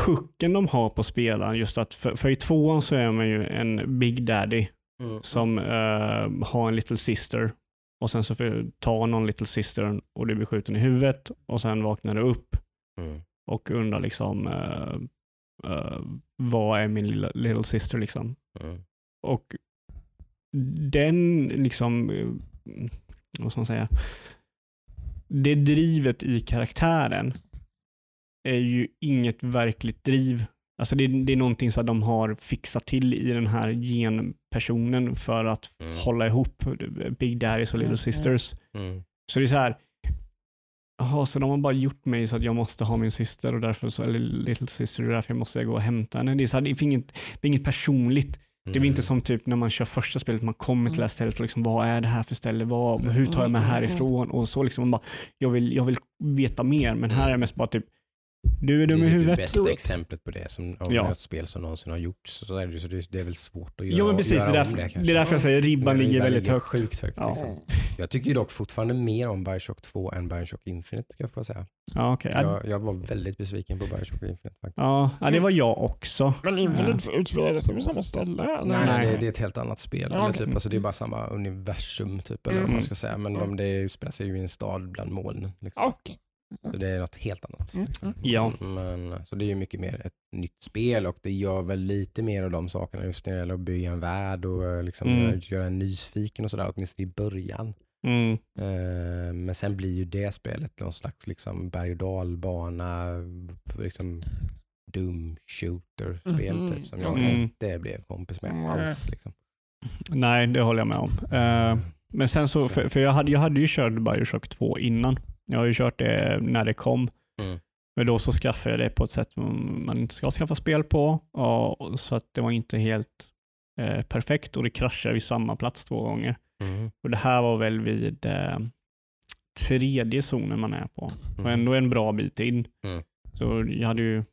hooken de har på spelaren, just att för, för i tvåan så är man ju en Big Daddy Mm. som har en little sister och sen så tar någon little sister och du blir skjuten i huvudet och sen vaknar du upp Mm. och undrar liksom eh, eh, vad är min lilla, little sister liksom. Mm. Och den liksom, eh, vad ska man säga, det drivet i karaktären är ju inget verkligt driv. Alltså det, det är någonting som de har fixat till i den här genpersonen för att Mm. hålla ihop Big Daddies och Little Mm, Sisters. Mm. Så det är så här, jaha, så de har bara gjort mig så att jag måste ha min syster och därför så, eller little sister och därför måste jag gå och hämta henne. Det är, så här, det är, inget, det är inget personligt. Det är inte som typ när man kör första spelet, man kommer till det här stället och liksom, vad är det här för ställe? Vad, hur tar jag mig härifrån? Och så liksom, man bara, jag vill, jag vill veta mer, men här är det mest bara typ, du är Det dum i är ju det huvudet. bästa exemplet på det som av Ja. något spel som någonsin har gjorts. Så är det, så det, det är väl svårt att göra, Ja men precis, det göra är, om därför, det det, kanske. är därför jag säger ribban Men ligger väldigt ligger högt. Sjukt högt Ja. liksom. Jag tycker dock fortfarande mer om Bioshock 2 än Bioshock Infinite ska jag få säga. Ja. Ja, Jag, jag var väldigt besviken på Bioshock Infinite faktiskt. ja, ja, det var jag också. Men Infinite utspelar sig på samma ställe? Nej, nej. Nej. Det, det är ett helt annat spel. Ja, eller okej. typ, alltså, det är bara samma universum typ, eller vad Mm. man ska säga. Men de, det utspelar sig ju i en stad bland molnen. Liksom. Okej. Så det är något helt annat. Mm, Liksom. mm. Ja. Men, så det är ju mycket mer ett nytt spel och det gör väl lite mer av de sakerna just när det gäller att bygga en värld och eh, liksom Mm. göra- en nyfiken och sådär, åtminstone i början. Mm. Eh, Men sen blir ju det spelet någon slags liksom berg och dalbana, liksom dum shooter-spel Mhm. typ, som jag Mm. inte blev kompis med Mm. alls. Liksom. Nej, det håller jag med om. Eh, men sen så, för, för jag, hade, jag hade ju kört Bioshock 2 innan. Jag har ju kört det när det kom. Mm. Men då så skaffade jag det på ett sätt som man inte ska skaffa spel på. Och, så att det var inte helt eh, perfekt och det kraschade vid samma plats två gånger. Mm. Och det här var väl vid eh, tredje zonen man är på. Och Mm. ändå en bra bit in. Mm. Så jag hade ju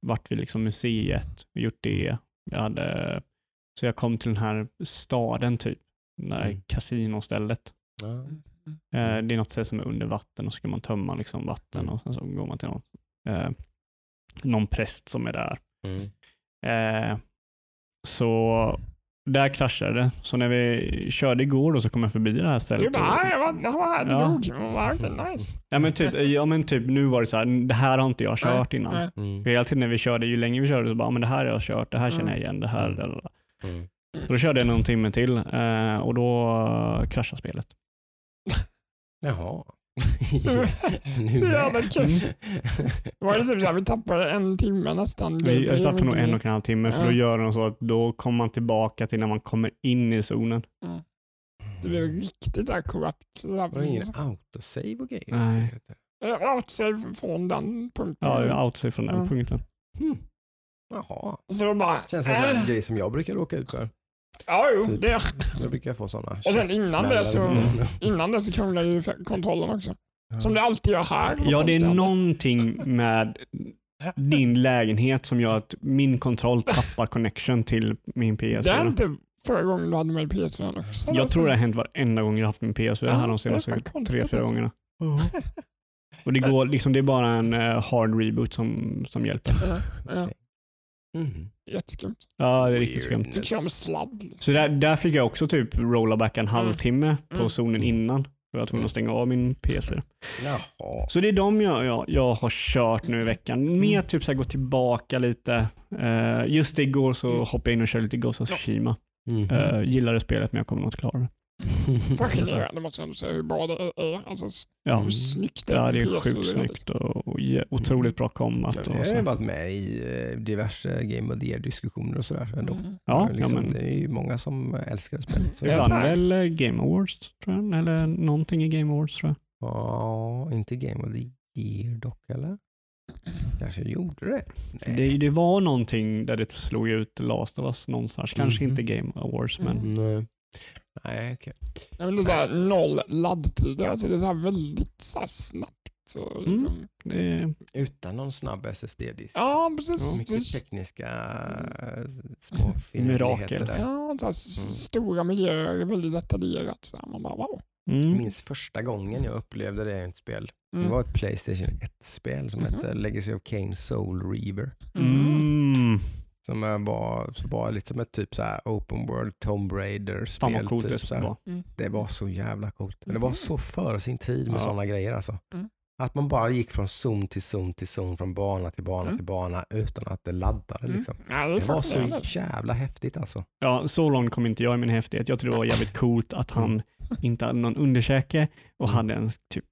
varit vid liksom museet och gjort det. Jag hade, så jag kom till den här staden typ. Det här Mm. kasinostället. Ja. Eh, det är något ställe som är under vatten och så ska man tömma liksom vatten Mm. och så går man till någon, eh, någon präst som är där. Mm. Eh, så där kraschade det. Så när vi körde igår då så kom jag förbi det här Du stället. bara, och- "Ah, jag var, jag var här, det Ja. dog. Det var nice. Ja men, typ, ja men typ nu var det så här, det här har inte jag kört innan. Nej. Mm. För hela tiden när vi körde, ju längre vi körde så bara, "Ja, men det här har jag kört, det här känner jag igen, det här. Mm. lalala." Mm. Så då körde jag någon timme till eh, och då kraschade spelet. Jaha. Så- så jävla kul. Var det typ såhär, vi tappade en timme nästan. Jag, jag satt för nog en och en halv timme för Ja. då gör de så att då kommer man tillbaka till när man kommer in i zonen. Det blev riktigt där korrupt. Var det ingen autosave och grejer? Nej. Outsave från den punkten. Ja, jag outsave från den Ja. punkten. Hmm. Jaha. Så bara, Känns som en äh, grej som jag brukar råka ut för. Ja jo, Typ. det, Då brukar jag få sådana sen innan det så- Mm. innan det så krånglar ju kontrollen också. Som det alltid gör här. Ja, det är någonting med din lägenhet som gör att min kontroll tappar connection till min Det är PS4. inte förra gången du hade med PS4 också. Jag tror det har hänt varenda gång jag haft min PS4 här de senaste tre, fyra alltså. gångerna. Och det, går, liksom, det är bara en eh, hard reboot som, som hjälper. Ja, ja. Mhm. Jätteskumt. Ja, det är riktigt skumt. Du kör med sladd. Liksom. Så där, där fick jag också typ rolla back en halvtimme på Mm. zonen innan. För jag tvungen att stänga av min PS4. Jaha. Så det är de jag, jag, jag har kört nu i veckan. Mer typ så här gå tillbaka lite. Eh, just igår så Mm. hoppade jag in och körde lite Ghost of. Tsushima. Mhm. Uh, gillade spelet men jag kommer nog inte klara det. Fascinerande måste jag ändå säga hur bra det är. Alltså, Ja, hur snyggt det är. ja det är sjukt PS4. snyggt och, och otroligt bra combat. Ja, Och Jag har varit med i eh, diverse Game of the Year-diskussioner och sådär ändå. Mm. Ja, liksom, ja, men Det är ju många som älskar spelet. Det vann väl eh, Game Awards, tror jag. Eller någonting i Game Awards tror jag. Ja, inte Game of the Year dock eller? Kanske gjorde det. Det, det var någonting där det slog ut Last of Us någonstans. Kanske Mhm. inte Game Awards, men Mm. Nej. Nej, okej. Jag vill säga noll laddtider. Alltså det är så här väldigt så här snabbt. Så, Mm. liksom. det, Utan någon snabb SSD-disk. Ja, Så precis. mycket tekniska eh, små Mirakel. där. Ja, så här s- stora miljöer, väldigt detaljerat. Så här, man bara wow. Jag mm. minns första gången jag upplevde det i ett spel. Det Mm. var ett Playstation 1-spel som Mhm. hette Legacy of Kane Soul Reaver. Mm. Som var, så var lite som ett typ så här open world Tomb Fan Raider-spel. vad coolt typ, det vara. Mm. Det var så jävla coolt. Det var så före sin tid med Ja. sådana grejer alltså. Mm. Att man bara gick från zon till zon till zon, från bana till bana Mm. till bana utan att det laddade. Mm. Liksom. Ja, det Det var så jävla häftigt alltså. Ja, så långt kom inte jag i min häftighet. Jag tror det var jävligt coolt att han inte hade någon underkäke och Mm. hade en typ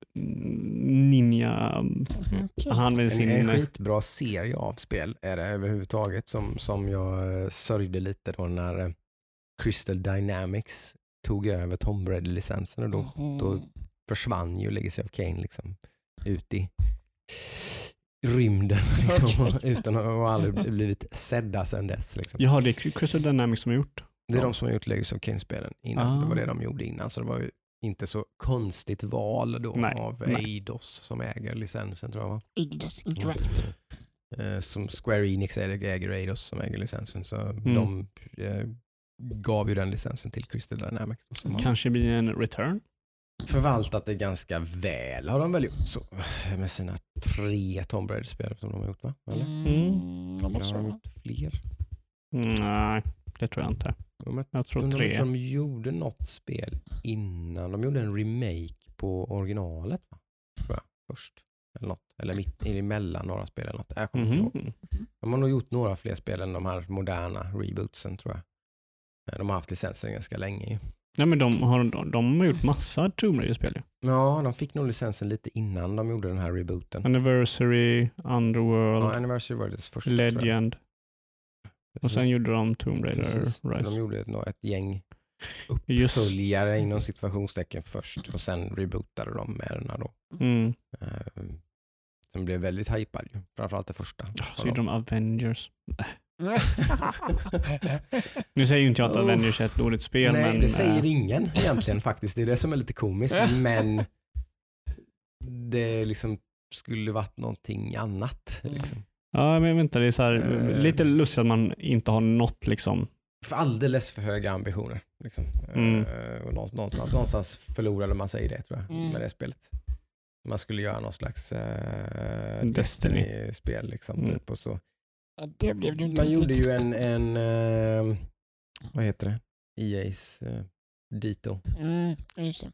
ninja... Okej. Han använde En, sin... en skitbra serie av spel är det överhuvudtaget som, som jag eh, sörjde lite då när eh, Crystal Dynamics tog över Tomb Raider-licensen och då då- försvann ju Legacy of Kane liksom ut i rymden liksom, Okej. utan att ha aldrig blivit sedda sedan dess. Liksom. Jaha, det är Crystal Dynamics som har gjort. Det är Ja. de som har gjort Legacy of Kane-spelen innan. Det var Ah. det de gjorde innan. Så det var ju inte så konstigt val då Nej, av nej. Eidos som äger licensen tror jag. va? Eidos Interactive. Eh, som Square Enix äger, Eidos som äger licensen. Så Mm. de eh, gav ju den licensen till Crystal Dynamics. Kanske blir en return. Förvaltat det ganska väl har de väl gjort så, med sina tre Tomb Raider-spel som de har gjort va? Eller? Mm. Mm. de har de gjort fler? Mm, Nej, det tror jag inte. De, jag Jag tror undrar tre. de gjorde något spel innan. De gjorde en remake på originalet va? Tror jag, först. Eller något. Eller mitt emellan några spel eller något. Jag kommer inte ihåg. Mhm. De har nog gjort några fler spel än de här moderna rebootsen tror jag. Eh, De har haft licensen ganska länge ju. Nej, men de har, de, de har gjort massa Tomb Raider-spel ju. Ja, de fick nog licensen lite innan de gjorde den här rebooten. Anniversary, Underworld, Ja, Anniversary var deras första. Legend och sen gjorde de Tomb Raider Precis. Rise. De gjorde ett, ett gäng Just, uppföljare inom situationstecken först och sen rebootade de med den här då. mm. Som blev väldigt hypad ju. Framförallt det första. Så gjorde de Avengers. Nu säger ju inte jag att. Avengers är ett dåligt spel, Nej, men... det säger eh, ingen egentligen faktiskt. Det är det som är lite komiskt. Men det liksom skulle varit någonting annat. Mm. Liksom. Ja, men vänta, det är så här, Eh. lite lustigt att man inte har något liksom. För alldeles för höga ambitioner. Liksom. Mm. Eh, och någonstans, någonstans, någonstans förlorade man sig i det tror jag, Mm. med det spelet. Man skulle göra någon slags Destiny. Destiny-spel. Liksom, Mm. typ, och så. Ja, det blev det inte Man gjorde ju en, en eh, vad heter det, EA's eh, Dito. Mm, just det.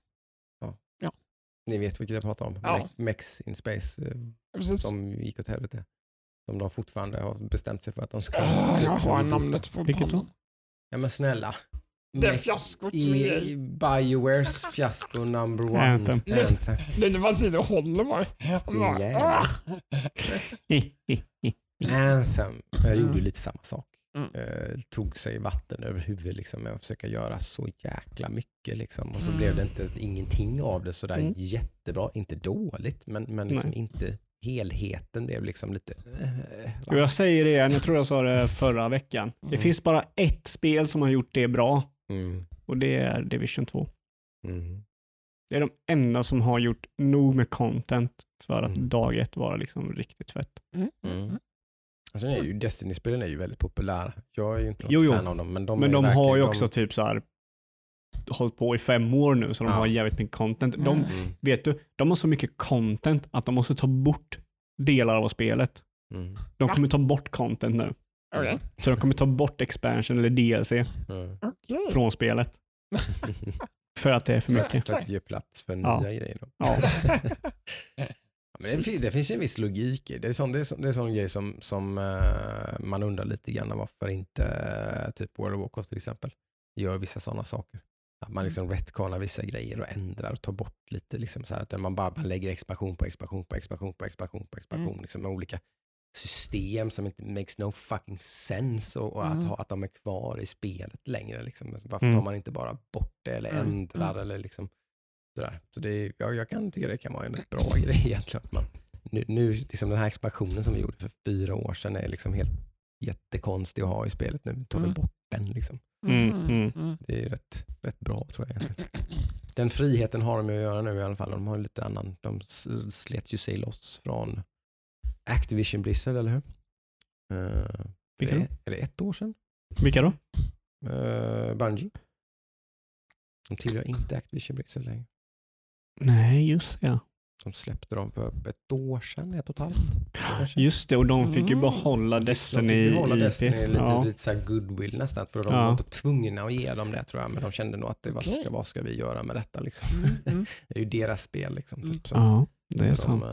Ni vet vilket jag pratar om. Ja. Me- Mex in Space eh, som gick åt helvete. Som de fortfarande har bestämt sig för att de ska Ah, typ jag har namnet på Vilket då? Ja men snälla. Det Me- fiaskot som är... Biowares fiasko number one. Anthem. Det är när man sitter och håller bara. Anthem jag gjorde ju Mm. lite samma sak. Mm. Eh, tog sig vatten över huvudet liksom, med att försöka göra så jäkla mycket. Liksom. Och så Mm. blev det inte ingenting av det sådär Mm. jättebra. Inte dåligt, men, men liksom inte helheten blev liksom lite... eh, jag säger det igen, jag tror jag sa det förra veckan. Det Mm. finns bara ett spel som har gjort det bra mm, och det är Division 2. mm. Det är de enda som har gjort nog med content för att Mm. dag ett vara liksom riktigt fett. Mm. Mm. Alltså, är ju, Destiny-spelen är ju väldigt populära. Jag är ju inte Jo, jo. fan av dem. Men de, Men är de har ju de- också typ så här hållit på i fem år nu så de Ja. har jävligt mycket content. De, Mm. Mm, vet du, de har så mycket content att de måste ta bort delar av spelet. mm, De kommer ta bort content nu. Okej. Så de kommer ta bort expansion eller DLC mm. Från spelet. För att det är för mycket. För att ge plats för Ja. nya grejer. Då. Ja. Men det, finns, det finns en viss logik i det. är sån, det. Är sån, det är sån grej som, som eh, man undrar lite grann varför inte eh, typ World of Warcraft till exempel gör vissa sådana saker. Att man liksom retconar vissa grejer och ändrar och tar bort lite. Liksom så här, att man bara man lägger expansion på expansion på expansion på expansion på expansion. Mm. Liksom med olika system som inte makes no fucking sense och, och att, Mm. ha, att de är kvar i spelet längre. Liksom. Varför Mm. tar man inte bara bort det eller Mm. ändrar eller liksom sådär. Så det är, ja, jag kan tycka det kan vara en bra grej egentligen. att Man, nu, nu liksom den här expansionen som vi gjorde för fyra år sedan är liksom helt jättekonstig att ha i spelet. Nu tar vi Mm. bort den. Liksom. Mm, mm. Mm. Det är rätt, rätt bra tror jag. Egentligen. Den friheten har de ju att göra nu i alla fall. De har lite annan, de slet ju sig loss från Activision Blizzard, eller hur? Uh, är, Vilka då? det, är det ett år sedan? Vilka då? Uh, Bungie. De tillhör inte Activision Blizzard längre. Nej, just ja. De släppte dem för ett år sedan, ett och ett halvt. Just det, och de fick ju Mm. behålla fick- Destiny De fick behålla IP. Destiny lite, ja. lite så här goodwill nästan. För de Ja. var inte tvungna att ge dem det tror jag. Men de kände nog att det, vad, Okej. ska, vad ska vi göra med detta? Liksom. Mm. Mm. Det är ju deras spel. Liksom, Mm. typ, så. ja, det är de, sant.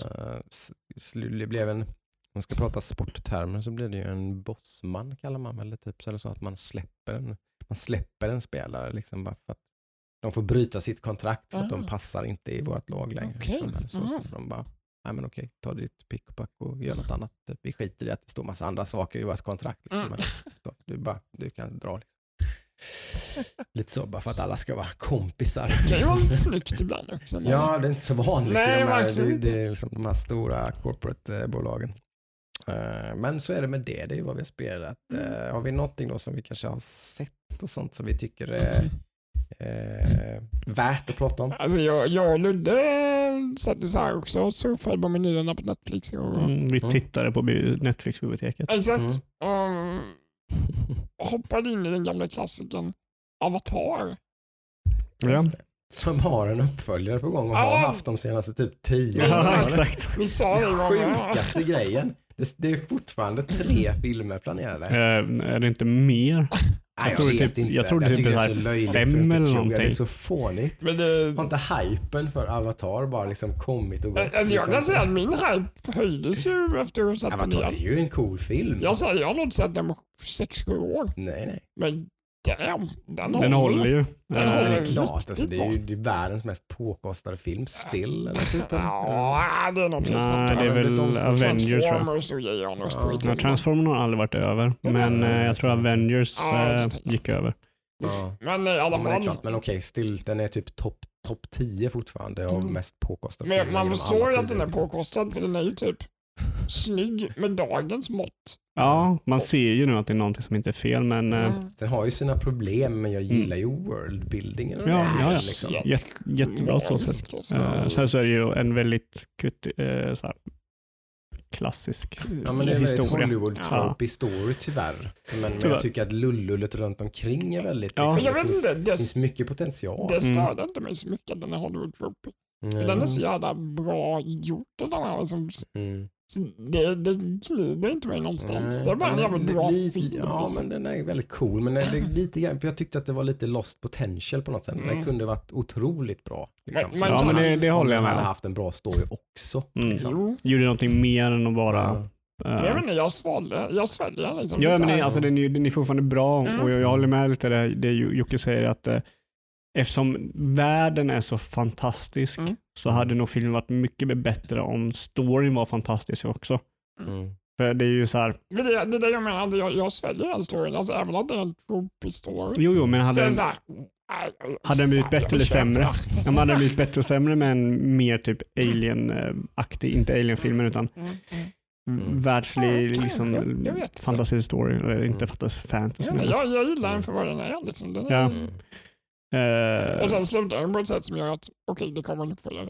sl- det blev en, om man ska prata sporttermer så blir det ju en bossman kallar man väl det. Typ, så, eller så att man släpper en, man släpper en spelare liksom, bara för att de får bryta sitt kontrakt för att de Ah. passar inte i vårt lag längre. Okej. Liksom, så, så Mm. får de bara, nej men okej, ta ditt pick och pack och gör något annat. Typ, vi skiter i att det står massa andra saker i vårt kontrakt. Liksom, Mm. så, du, bara, du kan dra. Liksom. Lite så, bara för att alla ska vara kompisar. Det kan ju vara snyggt ibland också. Ja, det är inte så vanligt Nej, i de här, verkligen det, det är liksom de här stora corporate-bolagen. Eh, Men så är det med det, det är vad vi har spelat. Mm. Eh, Har vi någonting då som vi kanske har sett och sånt som vi tycker är eh, värt att prata om? Alltså jag, jag och Ludde satt så här också och surfade på menyerna på Netflix. Och, Mm, vi Mm. tittade på bi- Netflix-biblioteket. Exakt. Och hoppade in i den gamla klassikern Avatar. Ja. Som har en uppföljare på gång och har haft de senaste typ tio Ja, åren. exakt. Vi sa det. Sjukaste grejen. Det, det är fortfarande tre filmer planerade. Eh, är det inte mer? Nej, tror det typ- jag tror det tycker typ det är så löjligt fem så jag inte eller någonting. Det är så fånigt. Men det, Har inte hypen för Avatar bara liksom kommit och gått? alltså jag liksom? kan säga att min hype höjdes ju efter att sett den Avatar är ju en cool film. Jag säger, jag har nog inte sett den på 6-7 år. Nej, nej. Men damn, den, Den håller ju. Den Eh, håller. riktigt klart, alltså, det är ju det är världens mest påkostade film. Still eller typ? Ja, det är nog tveksamt. Nej, det är Ja, det är väl. Avengers tror jag. Transformers och grejer. Ja. skit. Ja, Transformern har aldrig varit över, men eh, jag tror Avengers Ja, jag eh, gick över. Ja. Men i alla Ja, fall. Men okej, Still, den är typ topp top 10 fortfarande av Mm. mest påkostade Men filmer man förstår ju att den är liksom. påkostad för den är ju typ snygg med dagens mått. Ja, man ser ju nu att det är någonting som inte är fel, men eh, Mm. Den har ju sina problem, men jag gillar ju worldbuildingen. Ja, ja, ja. Liksom. jät, jättebra så sett. Alltså. Eh, sen så är det ju en väldigt kutt, eh, så här, klassisk eh, Ja, men det är historia. Hollywood Ja. story tyvärr. Men, men Tyvärr. jag tycker att lullullet runt omkring är väldigt... Ja. Liksom, Men jag det finns, inte, det, finns mycket potential. det störde inte mig så mycket att den är Hollywood tropy. För Den är så jävla bra gjord. Den här, liksom, Mm. Det, det glider inte mig någonstans. Det är bara en det- bra lite, film. Ja, liksom. men den är väldigt cool. Men det är lite grann, för jag tyckte att det var lite lost potential på något sätt. Den Mm. kunde varit otroligt bra. Liksom. Men- men- Ja, men det, det håller jag den med om. haft en bra story också. Mm. Liksom. Jo, Gjorde någonting mer än att bara... Ja. men jag vet inte, jag sväljer, jag sväljer liksom. Ja, Det är men det, alltså, den, är, den är fortfarande bra Mm. och jag, jag håller med lite det, det Jocke säger att eh, eftersom världen är så fantastisk Mm. så hade nog filmen varit mycket bättre om storyn var fantastisk också. Mm. För det är ju så här, det, det är det jag menar, jag, jag sväljer den storyn. Alltså, även om det är en tropy story. jo jo men hade den, så här, nej, hade den blivit bättre eller sämre? ja, men hade den blivit bättre och sämre med en mer typ alien-aktig, inte alien-filmen utan Mm, mm. Mm. världslig Ja, liksom, fantasy story, eller inte Mm. fantasy, fantasy. Jag, men- jag, jag gillar den för vad den är. Liksom. Den är Ja. Eh, Och sen slutar den på ett sätt som gör att, okej, det kommer en uppföljare.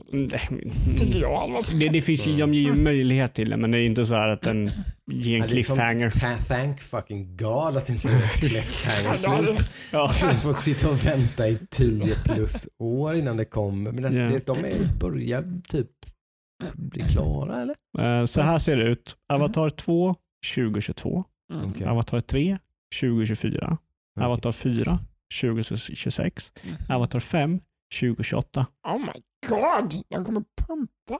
Tycker jag. Mm. det, det finns ju, de ger ju möjlighet till det, men det är inte så här att den ger en cliffhanger. Ta- Thank fucking God att inte det är ett cliffhanger Ja, det- slut. Ja. Jag har fått sitta och vänta i 10 plus år innan det kommer. Men alltså, Ja. det, de är, börjar typ bli klara eller? Eh, Så här ser det ut. Avatar 2 2022. Mm. Okej. Avatar 3 2024. Okej. Avatar 4 2026. Mm. Avatar 5 2028. Oh my god, de kommer pumpa.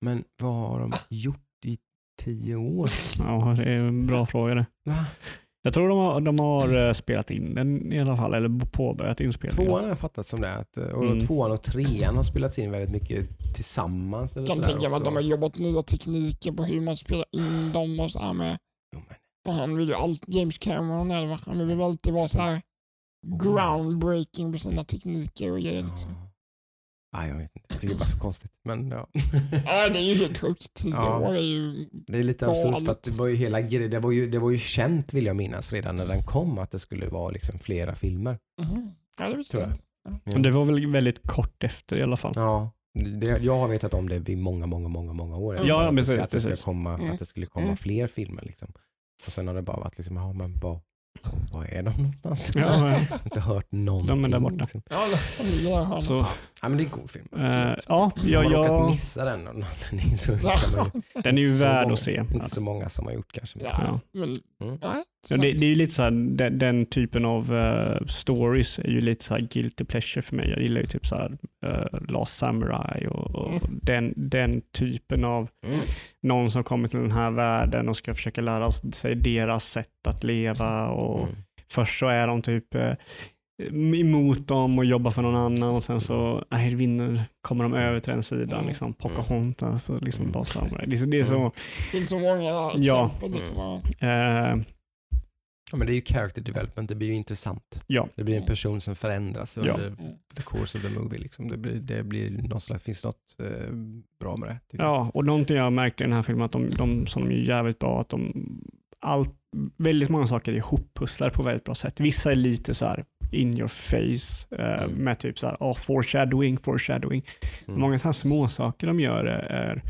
Men vad har de gjort i 10 år? Ja, det är en bra fråga det. Va? Jag tror de har, de har eh, spelat in den i alla fall, eller påbörjat inspelningen. Tvåan har jag fattat som det. Att, och Mm. Tvåan och trean har spelats in väldigt mycket tillsammans. Eller Jag kan tänka mig att de har jobbat nya tekniker på hur man spelar in dem och så här med. För han vill ju allt, James Cameron eller vad, han vill väl alltid vara så här groundbreaking på sina tekniker och grejer. Liksom. Ja. Nej, jag vet inte. Jag tycker det är bara så konstigt. Men ja. Ja, det är ju helt sjukt. Tio Ja. år är ju... Det är lite absurt för att det var ju hela gre- det var ju, det var ju känt vill jag minnas redan när den kom att det skulle vara liksom flera filmer. Mhm. Ja, det visste jag inte. Men det var väl väldigt kort efter i alla fall. Ja, det, jag har vetat om det i många, många, många, många år. Ja, Att det- precis, Att det, ska precis. komma, Mm. att det skulle komma Mm. fler filmer. Liksom. Och sen har det bara varit liksom, ja men vad, vad är de någonstans? Ja, Jag har inte hört någonting. De är där borta. Liksom. Ja. Så, Ja men det är en god film. eh, ja, Har ja, man råkat ja, missa den av någon anledning så den är ju värd många- att se. inte så många som har gjort kanske. Ja, Ja. men... Mm. Ja, det, det är ju lite så här, den, den typen av eh, stories är ju lite så här guilty pleasure för mig. Jag gillar ju typ så här uh, Last Samurai och, och Mm. den, den typen av Mm. någon som kommer till den här världen och ska försöka lära sig deras sätt att leva och Mm. först så är de typ emot dem och jobbar för någon annan och sen så nej, vinner, kommer de över till den sidan. Mm. Liksom, Pocahontas och liksom Mm. Samurai. Det, är så- det är så, Det finns så många Ja. exempel. Liksom. Ja. eh, Ja, men det är ju character development, det blir ju intressant. Ja. Det blir en person som förändras Ja. under Mm. the course of the movie. Liksom. Det, blir, det blir någon slags, finns något eh, bra med det. tycker jag. Ja, och någonting jag märkte i den här filmen att de, de som de är jävligt bra, att de allt, väldigt många saker är ihoppusslar på väldigt bra sätt. Vissa är lite så här in your face eh, Mm. med typ så här, oh, foreshadowing, foreshadowing. Mm. Många så här små saker de gör är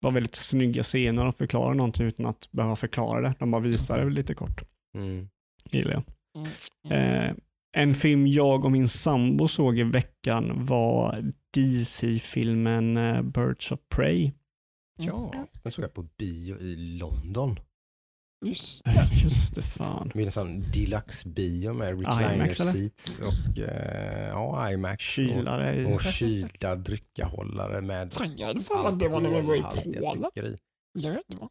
var väldigt snygga scener. De förklarar någonting utan att behöva förklara det. De bara visar det lite kort. Mm. Gillar jag. Mm. Mm. Eh, en film jag och min sambo såg i veckan var DC-filmen eh, Birds of Prey. Ja, den såg jag på bio i London. Just Eh, Just det, fan. Med en sån deluxe-bio med recliner IMAX, seats och eh, ja, IMAX. Kylare och, och kylda dryckahållare med Fan, jag hade för mig att det var när vi var i Polen. drycker i. Jag vet inte.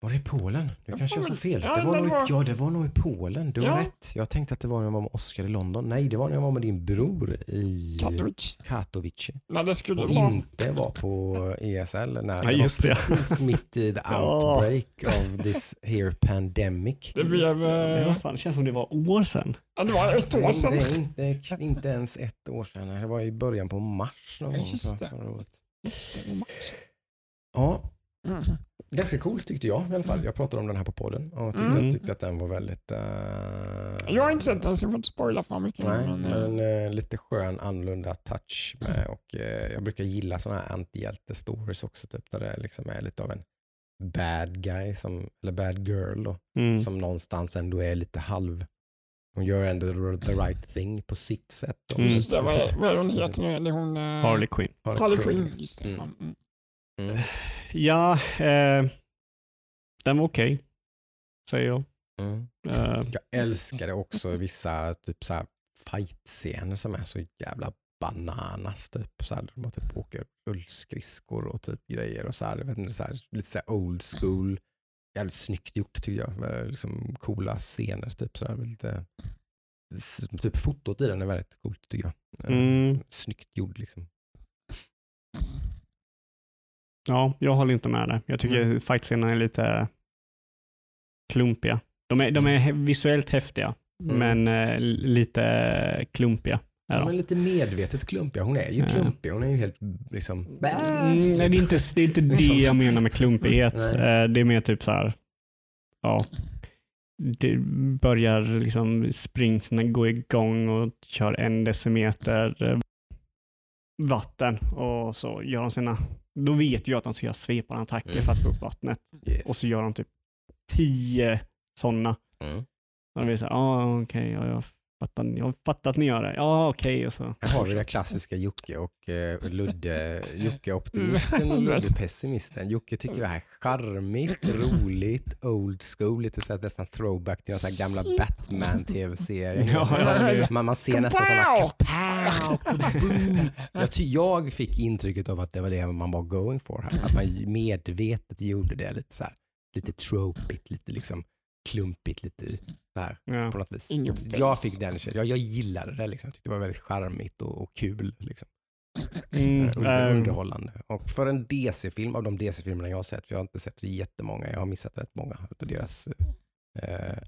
Var det i Polen? Nu Jag kanske jag sa fel. Ja, det var nog, var- Ja, det var nog i Polen. Du har Ja. rätt. Jag tänkte att det var när jag var med Oscar i London. Nej, det var när jag var med din bror i Katowice. Katowice. Nej, det skulle Och vara... inte var på ESL när Ja, det just det. precis mitt i the Ja. outbreak of this here pandemic. Det blev... Eh, fan, det känns som det var år sedan. Ja, det var ett år sedan. Det är inte, inte ens ett år sedan. Det var i början på mars någon Ja, gång. just det. Just det, Max. Ja. Ganska coolt tyckte jag i alla fall. Jag pratade om den här på podden och tyckte, Mm. tyckte att den var väldigt... eh, Jag har inte sett den så jag får inte spoila för mycket. Nej, men, men eh, en eh, lite skön annorlunda touch med och eh, jag brukar gilla sådana här antihjälte-stories också typ där det liksom är lite av en bad guy, som, eller bad girl då, Mm. som någonstans ändå är lite halv. Hon gör ändå the right thing på sitt sätt. Mm. Just det, vad är, vad är hon heter nu? Harley Quinn. Harley Quinn. Just det. Mm. Mm. Ja, eh, den var okej. säger jag. Mm. Eh, Jag älskade också vissa typ så här fight-scener som är så jävla bananas. Typ. Så här, de bara typ åker rullskridskor och typ grejer. och så här, jag vet inte, så här, Lite så här old school. Jävligt snyggt gjort tycker jag. Med liksom coola scener. Typ, så här, lite, typ fotot i den är väldigt coolt tycker jag. Eh, Mm. Snyggt gjord liksom. Ja, jag håller inte med där. Jag tycker Mm. fightscenerna är lite klumpiga. De är, de är visuellt häftiga, Mm. men eh, lite klumpiga. De de. är lite medvetet klumpiga. Hon är ju Ja. klumpig. Hon är ju helt liksom... Mm, nej, det, är inte, det är inte det jag menar med klumpighet. Nej. Eh, Det är mer typ så här, ja. det börjar liksom springsen gå igång och kör en decimeter eh, vatten och så gör de sina, då vet jag att de ska göra svepande attacker Mm. för att få upp vattnet Yes. och så gör de typ tio sådana. Mm. Och de blir såhär, ja okej, ja, jag, fattar, jag fattar att ni gör det. Ja okej och så. Här har vi det klassiska Jocke och eh, Ludde. Jocke optimisten och Ludde pessimisten. Jocke tycker det här är charmigt, roligt, old school, lite så här, nästan throwback till sån här gamla Batman-tv-serie. Ja, Så man, man ser nästan sådana Kapow! jag, jag fick intrycket av att det var det man var going for här. Att man medvetet gjorde det lite så här, lite tropigt, lite liksom klumpigt, lite så här Ja. på något vis. Jag fick den känslan. Jag, jag gillade det. Liksom. Jag tyckte det var väldigt charmigt och, och kul. Liksom. Mm, Under, ehm, underhållande. Och för en DC-film, av de DC-filmerna jag har sett, för jag har inte sett jättemånga, jag har missat rätt många av deras eh,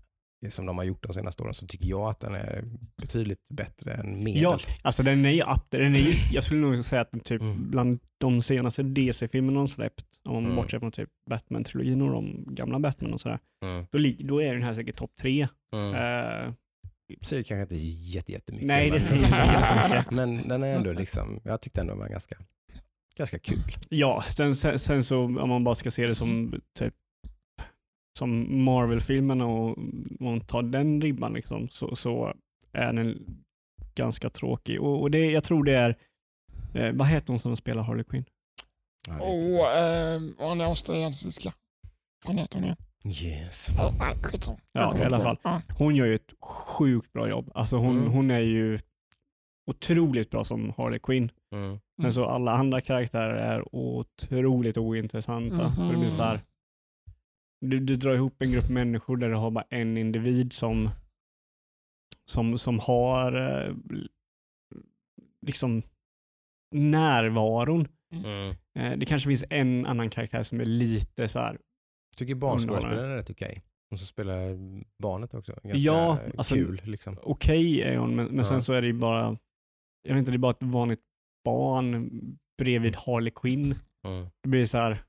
som de har gjort de senaste åren, så tycker jag att den är betydligt bättre än medel. Ja, alltså den är ju up. Den är ju, jag skulle nog säga att den typ Mm. bland de senaste DC-filmerna de släppt, om man Mm. bortser från typ Batman-trilogin och de gamla Batman och sådär, Mm. då, då är den här säkert topp tre. Mm. Eh, Säger kanske inte jätte, jättemycket. nej, det säger inte jättemycket. men den är ändå liksom, jag tyckte ändå den var ganska, ganska kul. Ja, sen, sen, sen så om man bara ska se det som typ som Marvel-filmerna och om man tar den ribban liksom, så, så är den ganska tråkig. Och, och det, jag tror det är, eh, vad heter hon som spelar Harley Quinn? Och eh, hon är australiensiska. Vad heter hon igen? Yes. Ja, i alla fall. Hon gör ju ett sjukt bra jobb. Alltså hon, Mm. hon är ju otroligt bra som Harley Quinn. Mm. Men så alla andra karaktärer är otroligt ointressanta. Så det blir så här, du, du drar ihop en grupp människor där du har bara en individ som, som, som har eh, liksom närvaron. Mm. Eh, det kanske finns en annan karaktär som är lite så här, tycker barnskådespelaren är rätt okej. Och så spelar barnet också. Ganska Ja, alltså- kul liksom. okej är hon, men, men sen Ja. så är det ju bara, jag vet inte, det är bara ett vanligt barn bredvid Harley Quinn. Mm. Det blir så här,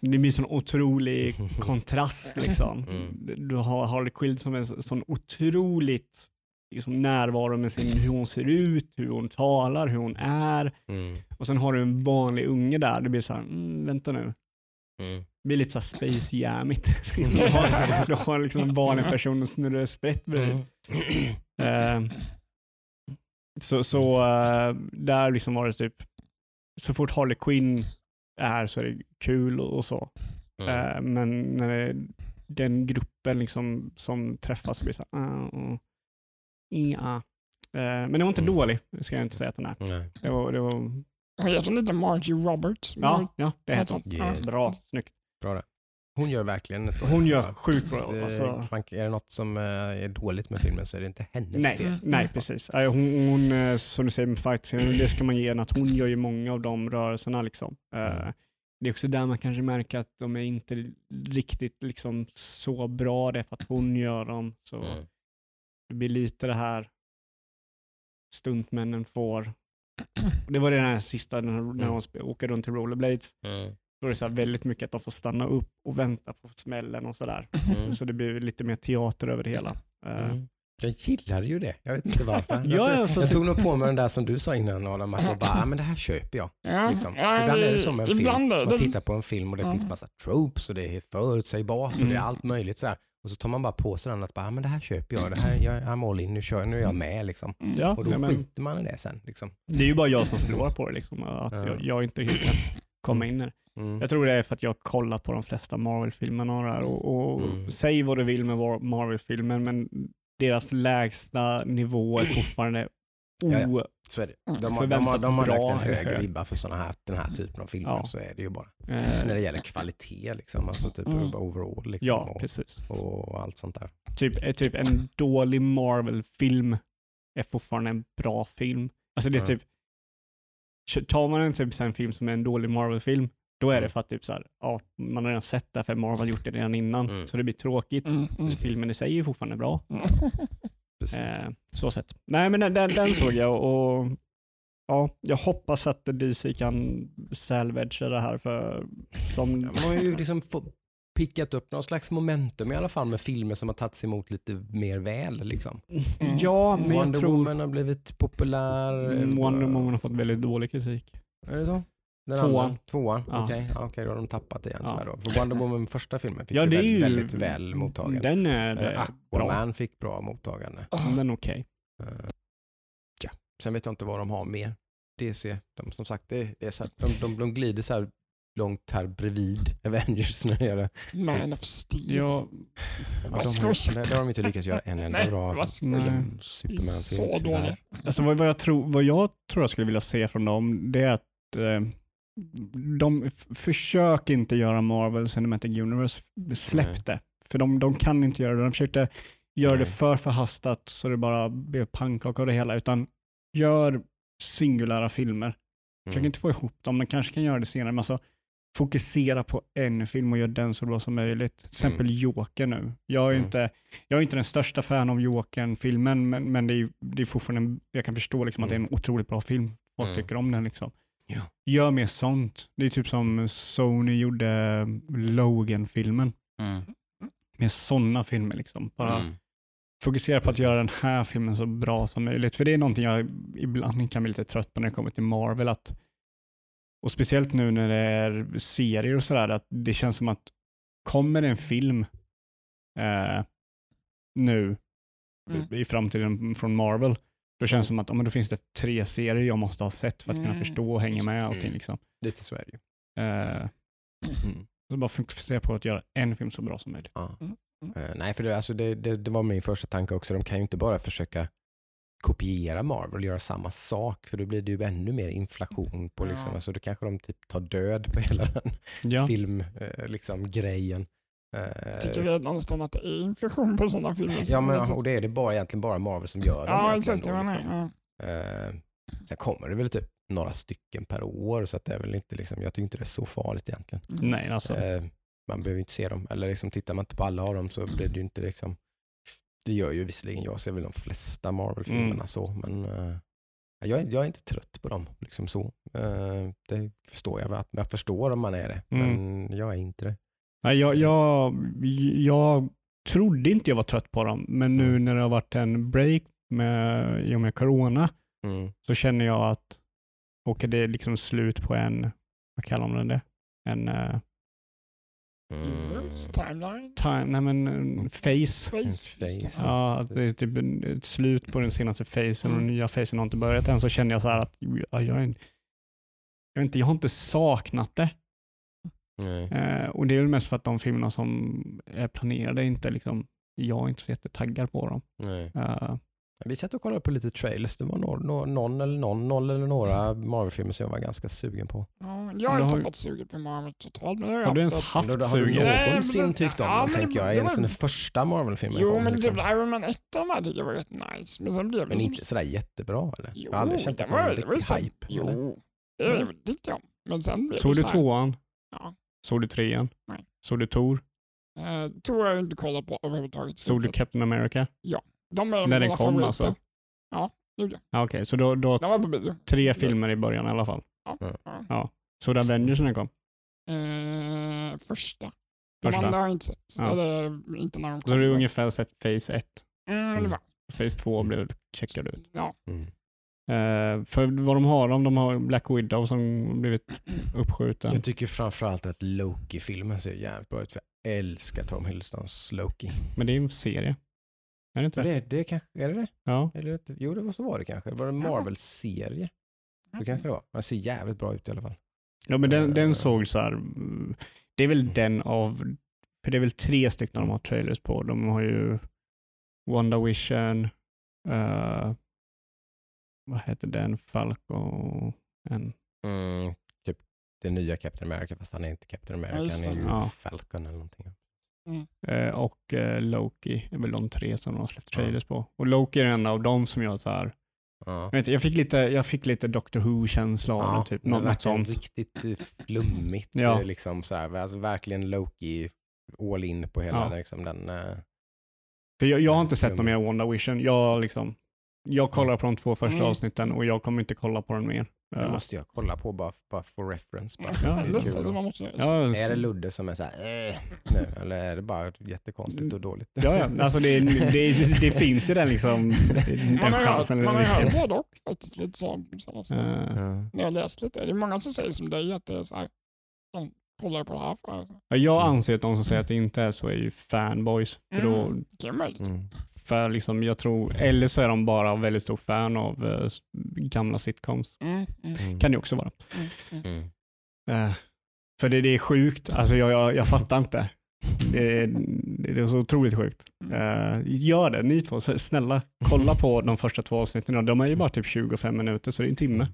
det blir sån otrolig kontrast liksom. Mm. Du har Harley Quinn som är sån otroligt liksom, närvaro med sin, hur hon ser ut, hur hon talar, hur hon är. Mm. Och sen har du en vanlig unge där. Det blir så här, mm, vänta nu. Mm. Det blir lite så space jammigt. du har, du har liksom en vanlig person och snurrar sprätt bredvid. Eh, så så eh, där liksom var det typ, så fort Harley Quinn är så är det kul och, och så. Mm. Eh, men när det är den gruppen liksom som träffas blir det så här, ja. Eh, men den var inte Mm. dålig, det ska jag inte säga att den är. Nej. Det var, det var, heter lite Margie Roberts. ja, ja, det heter hon. Yes. Bra, snyggt. Bra det. Hon gör verkligen ett Hon gör sjukt bra. det, Alltså, man, Är det något som eh, är dåligt med filmen så är det inte hennes nej, fel. nej, precis. Eh, Hon, hon, eh, som du säger med fight det ska man ge henne att hon gör ju många av de rörelserna. Liksom. Eh, Mm. Det är också där man kanske märker att de är inte riktigt liksom så bra, det är för att hon gör dem. Så Mm. det blir lite det här stuntmännen får. Det var det den här sista, när, Mm. sp- åker runt till rollerblades. Mm. Då är det så här väldigt mycket att de får stanna upp och vänta på smällen och sådär. Mm. Så det blir lite mer teater över det hela. Eh, Mm. Jag gillar ju det. Jag vet inte varför. Ja, jag, ja, så jag typ- tog nog på mig den där som du sa innan Adam, att jag bara, ah, men det här köper jag. Ja, Liksom. ja, Ibland är det som en film. Man tittar på en film och det Ja. finns massa tropes och det är förutsägbart och det är Mm. allt möjligt så här. Och så tar man bara på sig den att bara, ah, men det här köper jag, det här, jag I'm all in, nu, kör, nu är jag med liksom. Ja, Och då nej, men, skiter man i det sen. Liksom. det är ju bara jag som förlorar på det. Liksom, att Ja. jag, jag inte kan komma in i det. Mm. Jag tror det är för att jag har kollat på de flesta Marvel-filmerna och, och, Mm. säg vad du vill med Marvel-filmer, men deras lägsta nivå är fortfarande Ja, ja. o... Så är det. De, har- de, har, de har lagt en hög ribba för såna här, den här typen av filmer, Ja. så är det ju bara. eh, När det gäller kvalitet, liksom, alltså typ Mm. overall liksom, ja, och, precis. och allt sånt där. Typ, eh, typ en dålig Marvel-film är fortfarande en bra film. Alltså det är Ja. typ, tar man en, typ, en film som är en dålig Marvel-film, då är det Mm. för för att typ så här, ja, man har redan sett det för Marvel har gjort det redan innan, Mm. så det blir tråkigt. Mm, mm. Filmen i sig är fortfarande bra. Precis. Eh, så sett. Nej men den, den, den såg jag och ja, jag hoppas att DC kan salvagea det här för som... Man har ju liksom pickat upp någon slags momentum i alla fall med filmer som har tagits emot lite mer väl. Liksom. Mm. Ja, men jag Wonder tror Woman har blivit populär. Mm, Wonder Woman har fått väldigt dålig kritik. Är det så? Den Tvåan. Andra? Tvåan? Ja. Okej, ja, okej, då har de tappat igen Ja. då. För Wonder Woman första filmen fick Ja, det väldigt, ju väldigt väl mottagen. Den är Eh, eh, bra. Aquaman fick bra mottagande. Den är okej. Eh, ja. Sen vet jag inte vad de har mer. DC, de, som sagt, det, det är så här, de, de, de glider så här långt här bredvid Avengers när det gäller... Man of Steel. Ja, Ja, de, skojar. det, det har de inte lyckats göra en enda Nej, bra vad. Nej. Superman-film. Så. Alltså vad, vad, jag tror, vad jag tror jag skulle vilja se från dem, det är att eh, de försök inte göra Marvel Cinematic Universe, släpp det. För de, de kan inte göra det. De försökte göra det Nej. för förhastat så det bara blev pannkaka av det hela, utan gör singulära filmer. Försök Mm. inte få ihop dem, man kanske kan göra det senare, men alltså fokusera på en film och gör den så bra som möjligt. Till exempel Joker nu. Jag är, Mm. inte, jag är inte den största fan av Jokern-filmen, men, men det, är, det är fortfarande, en- jag kan förstå liksom att det är en otroligt bra film. Folk Mm. tycker om den. Liksom. Ja. Gör mer sånt. Det är typ som Sony gjorde Logan-filmen. Mm. Med sådana filmer. Liksom. Bara Mm. fokusera på att göra den här filmen så bra som möjligt. För det är någonting jag ibland kan bli lite trött på när det kommer till Marvel. Att, och speciellt nu när det är serier och sådär, att det känns som att kommer en film eh, nu Mm. i framtiden från Marvel, då känns det som att ja, men då finns det tre serier jag måste ha sett för att kunna Mm. förstå och hänga med allting. Mm. Liksom. Lite så är det ju. Eh, Mm. så bara fokusera på att göra en film så bra som möjligt. Ja. Mm. Mm. Eh, nej, för det, alltså det, det, det var min första tanke också. De kan ju inte bara försöka kopiera Marvel och göra samma sak för då blir det ju ännu mer inflation på liksom, Ja. alltså då kanske de typ tar död på hela den Ja. film, eh, liksom grejen. Eh, Jag tycker redan nästan att det är inflation på sådana filmer. ja, men, och det är det bara, egentligen bara Marvel som gör. Ja, exakt. då, Jag liksom. ja. Eh, sen kommer det väl typ några stycken per år så att det är väl inte liksom, jag tycker inte det är så farligt egentligen. Mm. Nej, alltså. Eh, man behöver inte se dem. Eller liksom, tittar man inte på alla av dem så blir det ju inte liksom... Det gör ju visserligen jag, ser väl de flesta Marvel-filmerna Mm. så, men eh, jag, är, jag är inte trött på dem. Liksom så. Eh, det förstår jag. väl. Jag förstår om man är det, Mm. men jag är inte det. Nej, jag, jag, jag trodde inte jag var trött på dem, men nu när det har varit en break med, i och med corona Mm. så känner jag att och det är liksom slut på en, vad kallar man det? En uh, Universe, Timeline. time, nej men en face. Face. face. Ja, att det är typ ett slut på den senaste facen och den Mm. nya facen har inte börjat än så känner jag så här att ja, jag, jag, vet inte, jag har inte saknat det. Nej. Eh, och det är väl mest för att de filmerna som är planerade inte liksom, jag är inte så jättetaggad på dem. Nej. Vi satt och kollade på lite trailers. Det var någon, någon, någon eller någon, någon eller några Marvel-filmer som jag var ganska sugen på. Ja, jag har har- inte varit sugen på Marvel totalt. Men har har du ens haft haft Har du, har någonsin tyckt om Ja, dem, men tänker jag? det Ens den första Marvel-filmen Jo, kom, men liksom. typ Iron Man 1 av de här tycker jag var rätt nice. Men sen blev det Men liksom- inte sådär jättebra eller? Jo, jag har aldrig känt det att det var en det riktig så- hype. eller? Jo, det tyckte jag om. Men sen blev Såg det du tvåan? Ja. Såg du trean? Nej. Såg du Tor? Eh, tror jag inte kollat på överhuvudtaget. Såg du Captain America? De är När den kom favoriter. alltså? Ja, det gjorde jag. Ja, Okej, så då, då Den var på bio. tre filmer i början i alla fall. Ja. Ja. ja. Såg du Avengers när den kom? Eh, första. De Första. andra har jag inte sett. Ja. Eller inte när de Så du har ungefär sett Phase 1. Mm, ungefär. Phase 2 blev checkad ut. Ja. Mm. Eh, för vad de har, de, de har Black Widow som blivit uppskjuten. Jag tycker framförallt att Loki-filmen ser jävligt bra ut. För jag älskar Tom Hiddlestons Loki. Men det är ju en serie. Är det inte? Är det, det kanske, är det det? Ja. Eller, jo, det var så var det kanske. Det var en Ja. Marvel-serie. Det kanske det var. Den ser jävligt bra ut i alla fall. ja, men den, Eh. den såg så här. mm, Det är väl den av, för det är väl tre stycken de har trailers på. De har ju WandaVision, uh, vad heter den, Falcon, en, Mm, typ det nya Captain America, fast han är inte Captain America. han är det. ju Ja. Falcon eller någonting. Eh, och eh, Loki är väl de tre som de har släppt trailers på. Och Loki är en av dem som jag så här, Ja. jag, vet, inte, jag, fick lite, jag fick lite Doctor Who-känsla av det, typ. Något, något sånt. Riktigt eh, flummigt. Ja. eh, liksom så här, alltså verkligen Loki all in på hela Ja. liksom, den. För jag, jag har inte sett någon mer WandaVision. Jag, liksom, jag kollar på de två första Mm. avsnitten och jag kommer inte kolla på den mer. Det måste jag kolla på bara, bara for reference. Bara. Ja, Det är då. man måste Är det Ludde som är så här, äh, nu, eller är det bara jättekonstigt och dåligt? Ja, ja. Alltså det, det, det finns ju den, liksom, den Man har ju hört, chansen. man har ju hört både och faktiskt. Lite så, senaste. Ja. När jag läst lite. Det är många som säger som dig att det är så här. De kollar på det här för. Ja, jag anser att de som säger att det inte är så är ju fanboys. För, då, Mm, det är möjligt. För liksom, jag tror, eller så är de bara väldigt stor fan av eh, gamla sitcoms. Mm, mm, Mm. Kan det också vara. mm, mm. Mm. Eh, för det, det är sjukt, alltså jag, jag, jag fattar inte. Det, är- det är så otroligt sjukt. Eh, gör det, ni två, snälla kolla på de första två avsnitten. De är ju bara typ 25 minuter så det är en timme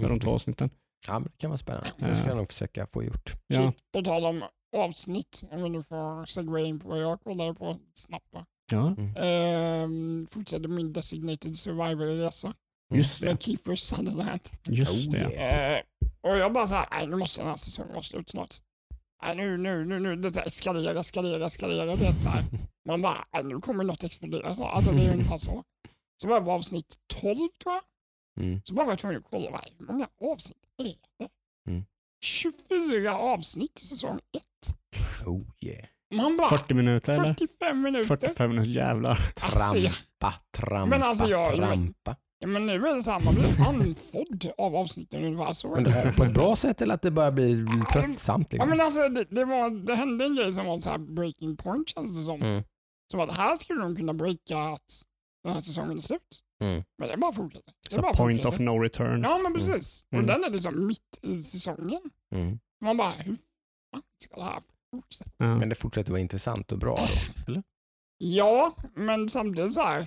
med de två avsnitten. Ja, men det kan vara spännande. Det ska Ja. jag nog försöka få gjort. Ja. Shit, På tal om avsnitt, om vi nu får segway in på vad jag kollade på snabbt. Ja, Ehm, fortsätter min designated survivor-resa just det. med Kiefer Sutherland. Just Oh, det. yeah. Eh, och jag bara såhär, nej nu måste den här säsongen vara slut snart. Nej, nu, nu, nu, nu, det där eskalerar, eskalerar, eskalerar. Det är så här. Man bara, nej, nu kommer något explodera. Så, alltså det är ungefär så. Så var jag på avsnitt 12 tror jag. Mm. Så bara var jag tvungen att kolla, vad- hur många avsnitt är det? Mm. 24 avsnitt i säsong 1. Oh yeah. Man bara, 40 minuter eller? 45 minuter. 45 minuter, jävlar. Alltså, Trampa, trampa, Men alltså, jag- trampa. Ja, men nu är det så här, man blir andfådd av avsnitten ungefär så. Men det på ett bra sätt eller att det börjar bli tröttsamt? Ja Liksom? men alltså det, det, var, det hände en grej som var så här breaking point känns det som. Mm. Som att här skulle de kunna breaka att den här säsongen är slut. Mm. Men det bara fortsätter. Det Så bara point fortsätter. of no return. Ja men precis. Mm. Och den är liksom mitt i säsongen. Mm. Man bara, hur fan ska det här Ja. Men det fortsätter vara intressant och bra då? Ja, men samtidigt så här.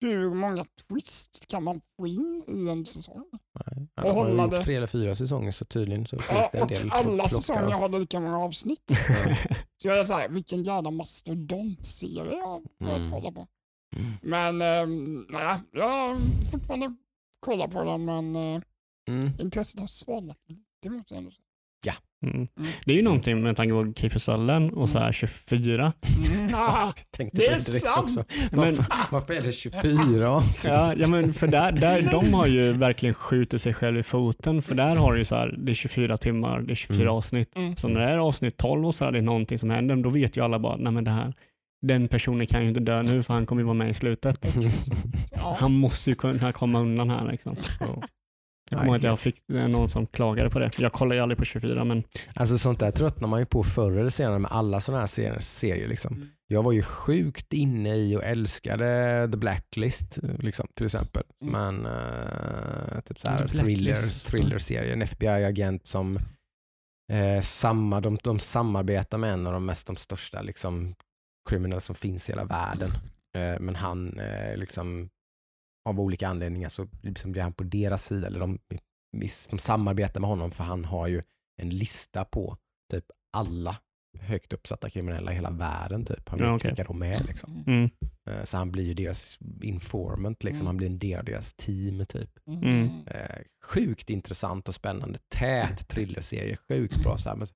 Hur många twists kan man få in i en säsong? Nej. Och Annars har hålla det- tre eller fyra säsonger så tydligen så Ja, finns det en och del alla klockar. säsonger har lika många avsnitt. Så jag är så här, vilken jävla mastodontserie jag har Mm. kolla på. Mm. Men ähm, nej, jag har fortfarande kollat på den men äh, Mm. intresset har svalnat lite måste jag ändå säga. Mm. Mm. Det är ju någonting med tanke på Kiefer Sutherland och så här 24. Mm, ah, Tänkte Det är sant. också. Men, Varför, är det 24 avsnitt? ja, ja, men för där, där, de har ju verkligen skjutit sig själv i foten. För där har du ju så här, det är 24 timmar, det är 24 Mm. avsnitt. mm. Så när det är avsnitt 12 och så här, det är någonting som händer, då vet ju alla bara, nej men det här, den personen kan ju inte dö nu för han kommer ju vara med i slutet. Han måste ju kunna komma undan här liksom. Ja. Jag kommer ihåg att jag fick någon som klagade på det. Jag kollar ju aldrig på 24 men Alltså sånt där tröttnar man ju på förr eller senare med alla sådana här serier. serier liksom. Mm. Jag var ju sjukt inne i och älskade The Blacklist liksom, till exempel. Mm. Men eh, typ så här The thriller, Blacklist. thriller-serie. En FBI-agent som eh, samma, de, de samarbetar med en av de mest de största liksom, criminals som finns i hela världen. Eh, men han eh, liksom av olika anledningar så liksom blir han på deras sida. Eller de, de samarbetar med honom för han har ju en lista på typ alla högt uppsatta kriminella i hela världen. Typ. Han vet Ja, okej. vilka de är. Liksom. mm, Eh, Så han blir ju deras informant, liksom. Mm. han blir en del av deras team. Typ. Mm. Eh, sjukt intressant och spännande. Tät thrillerserie, sjukt bra. Så här, men så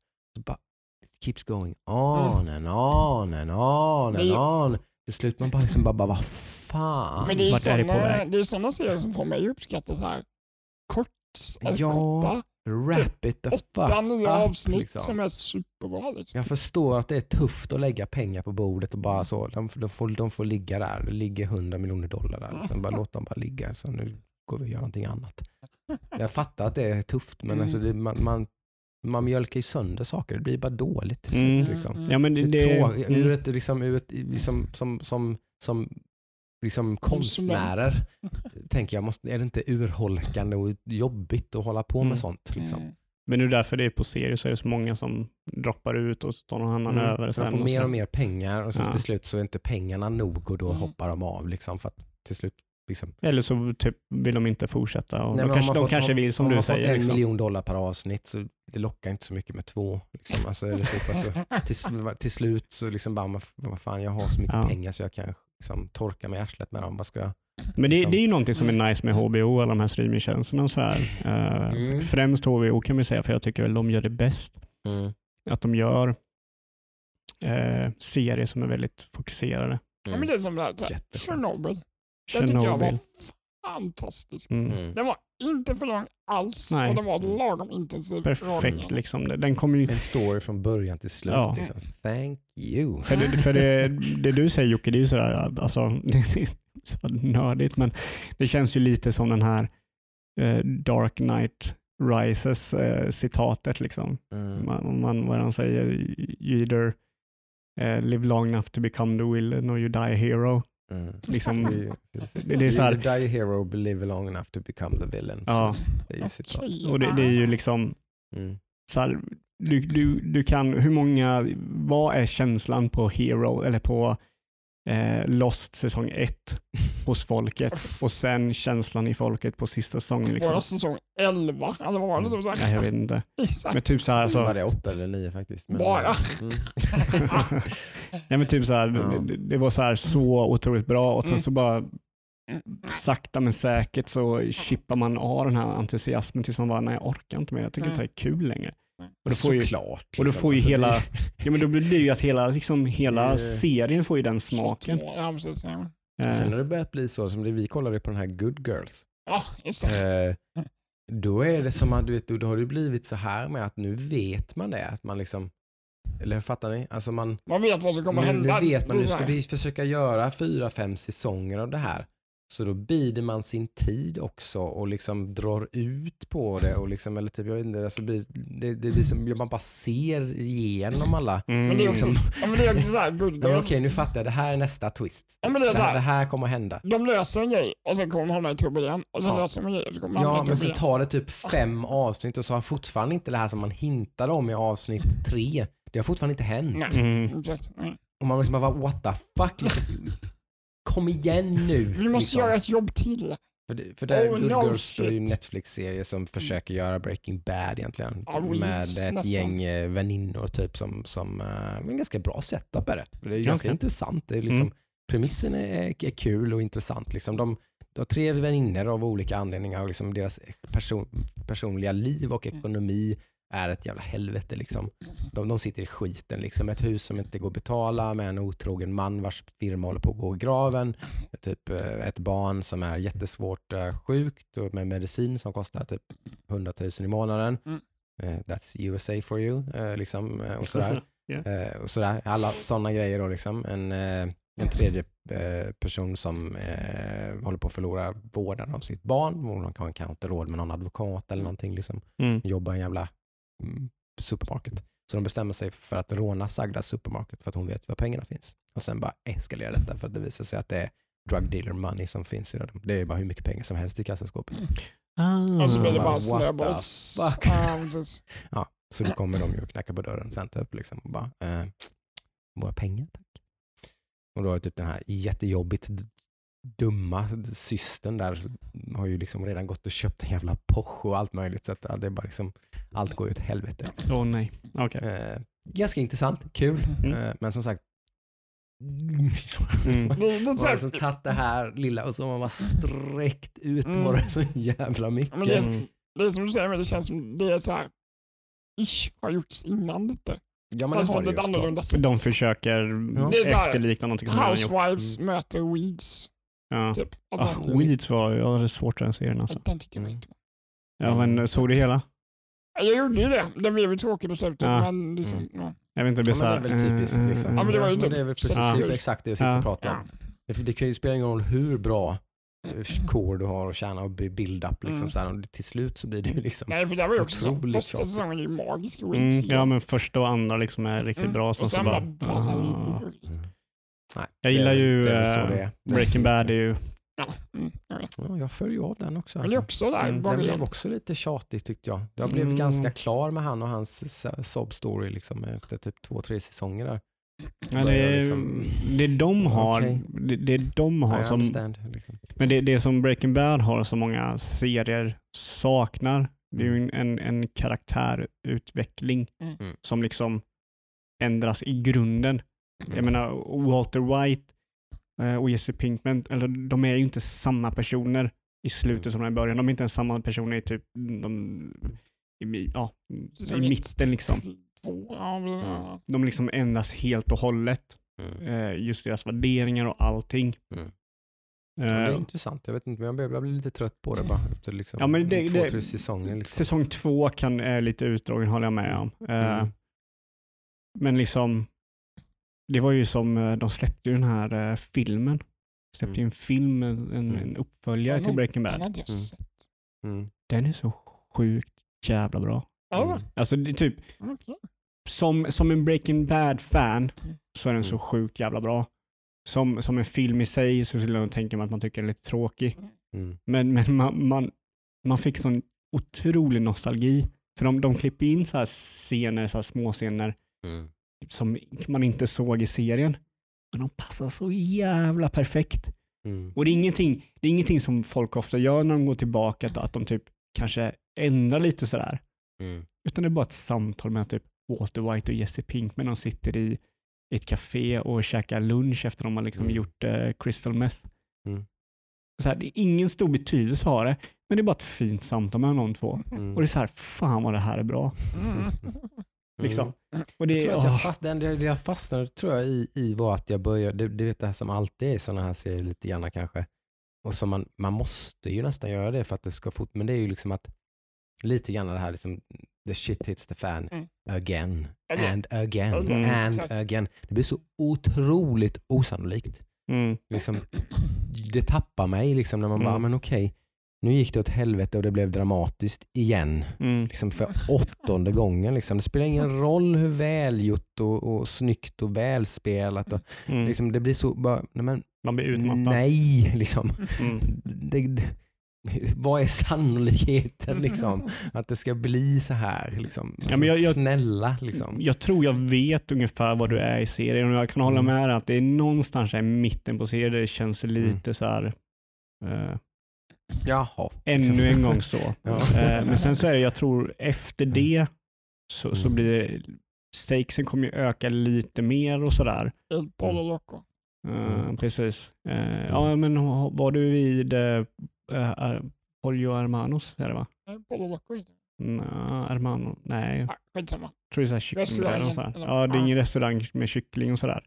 bara, it keeps going on and on and on and on. Till slut man bara, liksom bara, bara vad fan. Men det är ju Vart är det på såna, väg? det är såna serier som får mig att uppskatta så här kort, eller Ja, korta, Wrap it the fuck åtta, up, avsnitt liksom. som är superbra. Liksom. Jag förstår att det är tufft att lägga pengar på bordet och bara så. De, de, får, de får ligga där. Det ligger 100 miljoner dollar där. Liksom. Bara låt dem bara ligga. Så nu går vi och gör någonting annat. Jag fattar att det är tufft men Mm. alltså det, man, man, man mjölkar ju sönder saker. Det blir bara dåligt till Mm. slut. Liksom. ja men det, Det, det, är trå- mm, ur ett, liksom, ur ett, liksom, som, som, som liksom konstnärer tänker jag, måste, är det inte urholkande och jobbigt att hålla på med Mm. sånt? Liksom? Men det är därför det är på serie så är det så många som droppar ut och så tar någon annan Mm. över Så de sen. får mer och mer pengar och så Ja. till slut så är inte pengarna nog och då Mm. hoppar de av. Liksom, för att till slut liksom, Eller så typ vill de inte fortsätta. Och Nej, de om kanske, man de fått- kanske om- vill som om du man fått säger. en Liksom. miljon dollar per avsnitt så det lockar inte så mycket med två. Liksom. Alltså, eller typ, alltså, till, till slut så liksom bara, vad vad fan jag har så mycket Ja. pengar så jag kan liksom, torka mig i arslet med dem. Vad ska jag? Men det, liksom. det är ju någonting som är nice med HBO, alla de här streamingtjänsterna och så här. Mm. Främst HBO kan vi säga, för jag tycker väl de gör det bäst. Att de gör eh, serier som är väldigt fokuserade. Ja, men det är som det här. Chernobyl. Den tycker jag var fantastisk. Mm. Mm. Den var inte för lång alls. Nej. Och den var lagom intensiv. Perfekt liksom. Den kommer ju... En story från början till slut. Ja. Liksom. Thank you. För, det, för det, det du säger Jocke, det är ju sådär, alltså, så nördigt, men det känns ju lite som den här eh, Dark Knight Rises eh, citatet. Liksom. Mm. Man, man, vad han säger, you either eh, live long enough to become the villain or you die a hero. Mm. Liksom, Det, är så här- You either die a hero or live long enough to become the villain. Ja. Det är ju citat. Okej. och det, det är ju liksom, Mm. så här, du, du, du kan, hur många, vad är känslan på Hero eller på eh, Lost säsong 1 hos folket och sen känslan i folket på sista säsongen. Var Liksom. det säsong 11? Eller vad var det? Typ så Nej, här? jag vet inte. Exakt. Men typ så här, Så var alltså, det åtta eller nio faktiskt. Men, Bara. Mm. ja, men typ så här, Ja. det, det var så här så otroligt bra och sen Mm. så bara sakta men säkert så chippar man av den här entusiasmen tills man bara, nej jag orkar inte mer, jag tycker Mm. inte det är kul längre. Och då får ju, Såklart. och då liksom. får ju Alltså, hela, det- ja men då blir det ju att hela, liksom, hela Det- serien får ju den smaken. Ja, precis. Ja, Eh, Sen har det börjat bli så, som det vi kollade på den här Good Girls. Ja, just det. Eh, då är det som att du vet, då har det blivit så här med att nu vet man det. Att man liksom, eller fattar ni? Alltså man, Man vet vad som kommer nu, nu hända. vet man, nu ska vi försöka göra fyra, fem säsonger av det här. Så då bider man sin tid också och liksom drar ut på det. Och liksom, eller typ, jag vet inte, alltså blir, det, det blir som man bara ser igenom alla. mm, Men det är också, liksom- ja, men det är också så här, Ja, okej, nu fattar jag. Det här är nästa twist. Ja, men det är Det så här, det här. här kommer att hända. De löser en grej och sen kommer de hamna i trubbel igen. Och sen Ja. löser de en grej och så kommer de hamna Ja, men igen. tar det typ fem avsnitt och så har fortfarande inte det här som man hintade om i avsnitt tre. Det har fortfarande inte hänt. Nej, Mm. exakt. Och man liksom bara, what the fuck? Kom igen nu. Vi måste liksom. göra ett jobb till. För det, för det är Oh, Good no Girls det är ju en. Netflix-serie som försöker göra Breaking Bad egentligen. Ja, med ett nästan. gäng eh, väninnor typ som, som uh, en ganska bra setup är det. För det är ganska Okej. intressant. Det är liksom, Mm. Premissen är, är kul och intressant. Liksom de, de har tre väninnor av olika anledningar och liksom deras person, personliga liv och Mm. ekonomi är ett jävla helvete. Liksom. De, de sitter i skiten. Liksom. Ett hus som inte går att betala med en otrogen man vars firma håller på att gå i graven. Typ eh, ett barn som är jättesvårt eh, sjukt och med medicin som kostar typ 100 000 i månaden. Mm. Eh, That's USA for you. eh, Liksom, eh, och sådär. Eh, och sådär. Alla sådana grejer. Då, liksom. en, en tredje person som håller på att förlora vården av sitt barn. Kan kanske inte råd med någon advokat eller någonting. Liksom. Mm. Jobbar en jävla supermarket. Så de bestämmer sig för att råna Sagdas supermarket för att hon vet var pengarna finns. Och sen bara eskalera detta för att det visar sig att det är drug dealer money som finns i det. Det är bara hur mycket pengar som helst i kassaskåpet. Ah. Och så blir det bara, snöbolls... Ja, så då kommer de ju och knackar på dörren sen typ liksom och bara, eh, våra pengar tack. Och då har typ den här jättejobbigt dumma systern där har ju liksom redan gått och köpt en jävla Porsche och allt möjligt så att ja, det är bara liksom, allt går ju åt helvete. Åh nej, okej. Eh, ganska intressant, kul, Mm. eh, men som sagt Mm. Det, det, Man har här, liksom tagit det här lilla och så har man bara sträckt ut Mm. bara så jävla mycket. men det, är, Mm. det är som du säger, men det känns som det är så här... Ish, har gjorts innan lite. ja, men Fast det var det annorlunda sätt. De försöker Ja. Det efterlikna någonting som har. Housewives möter Weeds. Ja. Typ. Ah, Alltså, Weeds var, jag hade svårt för den serien alltså. Den tyckte jag inte Ja men såg du hela? Jag gjorde ju det. Det blev ju tråkigt i slutet. Ja. Men liksom, Mm. ja. Jag vet inte, det Ja, blir men det är väl typiskt. eh, Liksom. Ja, men det var ju men typ det är väl precis sex det är år. exakt det jag sitter Ja. och pratar om. Ja. Det, det kan ju spela ingen roll hur bra eh, core du har att tjäna och by- build up. Liksom, Mm. så och till slut så blir det ju liksom... Nej, för det var ju också så. Otroligt Första säsongen är ju magisk. och Mm, ja men första och andra liksom är riktigt Mm. bra. Så, Och så sen bara, bara... ah. Nej, Jag det är gillar ju det så det. Det Breaking så Bad, är ju, Mm, jag vet. Ja, jag följer ju av den också. Men det är Alltså. också där Mm, Den blev också lite tjatig tyckte jag. Jag blev Mm. ganska klar med han och hans s- sob story liksom, efter typ två, tre säsonger där. ja, det, är, liksom- det de har, Okej. det, det de har I som. Liksom. men det, det som Breaking Bad har som många serier saknar, det är ju en, en, en karaktärutveckling Mm. Mm. som liksom ändras i grunden. Jag menar Walter White och Jesse Pinkman, eller de är ju inte samma personer i slutet Mm. som de är i början. De är inte ens samma personer i typ de, i, ja, i mitten liksom. Ja. De liksom ändras helt och hållet. Mm. Eh, just deras värderingar och allting. Mm. Ja, det är Eh, intressant. Jag vet inte, men jag blir, jag blir lite trött på det bara efter liksom Ja, men det- två, det- tre säsonger. Liksom. säsong två kan är lite utdragen håller jag med om. Eh, Mm. Men liksom, det var ju som, eh, de släppte ju den här eh, filmen. Släppte ju en film, en, en Mm. uppföljare Den till Breaking Den Bad. har inte jag Mm. sett. Mm. Den är så sjukt jävla bra. Ja, Alltså det är typ, som, som en Breaking Bad-fan så är den så Mm. sjukt jävla bra. Som, som en film i sig så skulle jag tänka mig att man tycker den är lite tråkig. Mm. Men, men man, man, man fick sån otrolig nostalgi. För de, de klipper in så här scener, så här små scener Mm. Som man inte såg i serien. Men de passar så jävla perfekt. Mm. Och det är ingenting, det är ingenting som folk ofta gör när de går tillbaka, att, att de typ kanske ändrar lite sådär. Mm. Utan det är bara ett samtal med typ Walter White och Jesse Pinkman. De sitter i ett café och käkar lunch efter de har liksom Mm. gjort eh, crystal meth. Mm. Så här, det är ingen stor betydelse har det, men det är bara ett fint samtal mellan de två. Mm. Och det är så här, fan vad det här är bra. Mm. Liksom. Och det, Jag jag, fast, det, det jag fastnade tror jag i, i var att jag började, det, det är det här som alltid är i sådana här serier lite grann kanske. Och som man, man måste ju nästan göra det för att det ska fort, men det är ju liksom att lite grann det här liksom, the shit hits the fan Mm. again Again. and again Mm. and Exakt. again. Det blir så otroligt osannolikt. mm, Liksom, det tappar mig liksom när man bara, Mm. men okej, nu gick det åt helvete och det blev dramatiskt igen mm, liksom för åttonde gången. Liksom. Det spelar ingen roll hur välgjort och, och snyggt och välspelat. Och, mm. liksom, det blir så bara, nej, men, Man blir utmattad. nej, liksom. Mm. Det, det, vad är sannolikheten liksom, att det ska bli så här? Liksom? Ja, men jag- jag- Snälla. Liksom. Jag tror jag vet ungefär vad du är i serien och jag kan hålla Mm. med dig att det är någonstans i mitten på serien det känns lite så här. eh, Jaha. ännu liksom. en gång så. Ja. Eh, men sen så är det, jag tror efter det så, så Mm. blir det, stakesen kommer ju öka lite mer och sådär. El Polo Loco. Eh, Mm. Precis. Eh, ja men var du vid uh, Pollo Hermanos? Är det va? El Polo Loco Mm, Hermano? Nej, jag Ah, Skitsamma. tror det är så här kyckling. Restaurangen, och sådär. Ja, det är Ja. ingen restaurang med kyckling och sådär.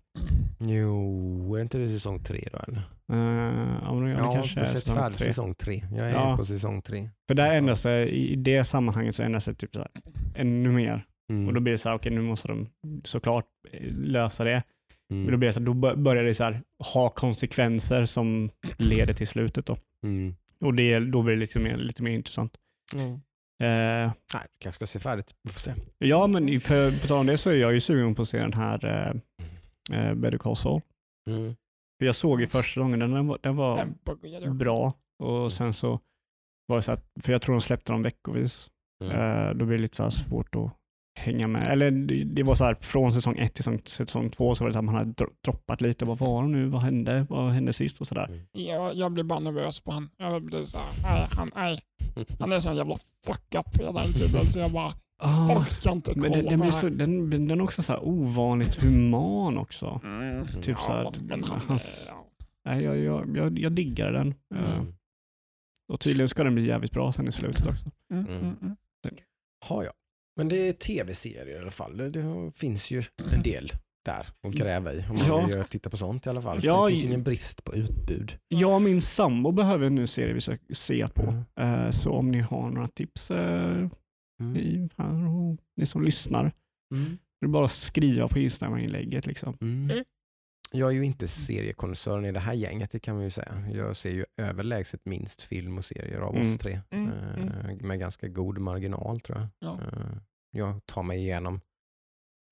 Jo, är inte det säsong tre då eller? Uh, ja, men det Jag har kanske är säsong färdigt tre. säsong tre. Jag är Ja. på säsong tre. För där ändras det, i det sammanhanget så ändras det typ så här, ännu mer. Mm. Och då blir det så här, okej nu måste de såklart eh, lösa det. Mm. Men då blir det så här, då bör- börjar det så här, ha konsekvenser som leder till slutet då. Mm. Och det, då blir det lite mer, lite mer intressant. Eh, Nej, du kanske ska se färdigt. Vi får se. ja, men för, på tal om det så är jag ju sugen på att se den här eh, eh, Better Call Saul. Mm. För jag såg ju första säsongen, den var, den var bra. Och sen så var det så att, för jag tror de släppte dem veckovis. Mm. Eh, då blir det lite så svårt att hänga med. Eller det, var så här från säsong ett till säsong, säsong två så var det så här, man hade dro- droppat lite. Vad var det nu? Vad hände? Vad hände sist? Och sådär. Mm. Jag, jag blir bara nervös på han. Jag blir så här, nej, han, nej. han är sån jävla fuck up hela tiden så jag bara Ah, orkar inte kolla men den, den, blir så, den, den är också så här ovanligt human också. Mm. typ så här, han, hans- ja. Nej, jag, jag, jag, jag diggar den. Eh, Mm. och tydligen ska den bli jävligt bra sen i slutet också. Mm, Mm. mm, mm. Men det är tv-serier i alla fall. Det, det finns ju en del där att gräva i. Om man Ja. vill titta på sånt i alla fall. Ja, Så det finns ingen brist på utbud. Jag och min sambo behöver en ny serie vi ska se på. Mm. Eh, så om ni har några tips, eh, ni, här och ni som lyssnar, Mm. det är bara att skriva på Instagram-inlägget. Liksom. Mm. Jag är ju inte seriekonnässören i det här gänget, det kan man ju säga. Jag ser ju överlägset minst film och serier av Mm. oss tre. Mm, Eh, Med ganska god marginal tror jag. Ja. Eh, Jag tar mig igenom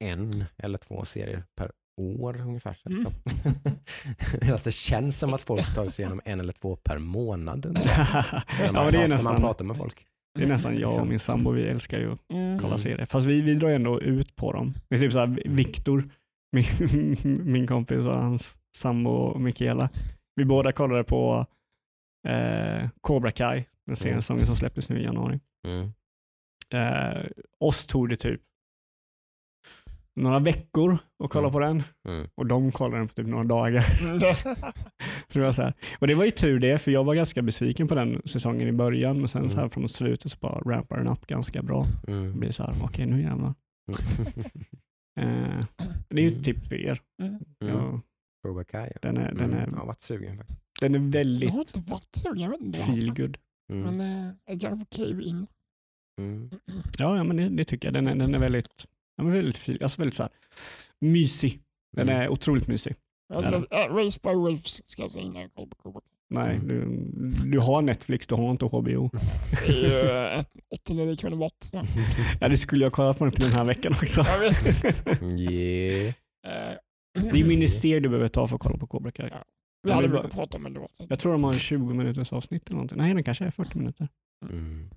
en eller två serier per år ungefär. Mm. Medan det känns som att folk tar sig igenom en eller två per månad. När ja, man, är pratar, man nästan, pratar med folk. det är nästan jag och Liksom. min sambo, vi älskar ju att Mm. kolla Mm. serier. Fast vi, vi drar ändå ut på dem. Det är typ såhär, Viktor, min, min kompis och hans sambo Mikaela, vi båda kollade på eh, Cobra Kai, den Mm. senaste säsongen som släpptes nu i januari. Mm. Eh, oss tog det typ några veckor att kolla Mm. på den Mm. och de kollade den på typ några dagar. Mm. Så det var så här. Och det var ju tur det, för jag var ganska besviken på den säsongen i början, men sen Mm. så här från slutet så bara rampar den upp ganska bra. Det Mm. blir så här, okej nu jävlar. Eh, det är ju ett Mm. tips för er. Mm. Ja, Mm. Cobra Kai. ja. den är, den Mm. är, Jag har varit sugen faktiskt. Den är Jag väldigt har inte varit så, jag vet inte. feel good. Mm. Men eh, jag får cave in. Mm. Ja, ja men det, det tycker jag. Den är, den är väldigt, ja, men väldigt, feel, alltså väldigt så här, mysig. Den Mm. är otroligt mysig. Jag ska, äh, Race by Wolves ska jag säga innan jag kollar på Cobra Kai. Nej, Mm. du, du har Netflix, du har inte HBO. Det är ju eh, ett 89 kronor bort. Ja, det skulle jag kolla på till den här veckan också. Jag vet. Yeah. Eh, Det är ministerier du behöver ta för att kolla på Cobra Kai. Ja. Vi hade mycket att prata om ändå. Jag tror de har 20 minuters avsnitt eller någonting. Nej, den kanske är 40 minuter. Mm.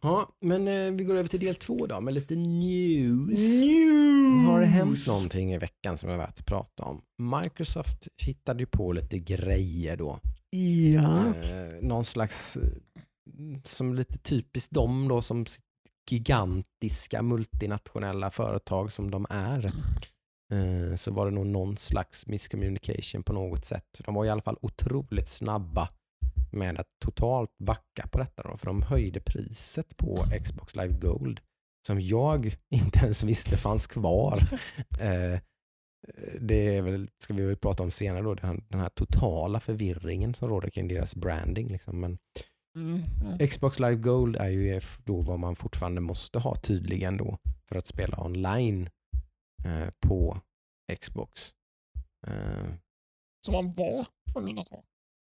Ja. Men eh, vi går över till del två då med lite news. News! Har det hänt någonting i veckan som är värt att prata om? Microsoft hittade ju på lite grejer då. Ja. Eh, någon slags, eh, som lite typiskt dem då som gigantiska multinationella företag som de är. Eh, så var det nog någon slags miscommunication på något sätt. De var i alla fall otroligt snabba med att totalt backa på detta då, för de höjde priset på Xbox Live Gold som jag inte ens visste fanns kvar. Eh, det är väl, ska vi väl prata om senare då, den här, den här totala förvirringen som råder kring deras branding. Liksom. Men Mm, mm. Xbox Live Gold är ju då vad man fortfarande måste ha tydligen då för att spela online eh, på Xbox. Eh, Som man var tvungen att ha.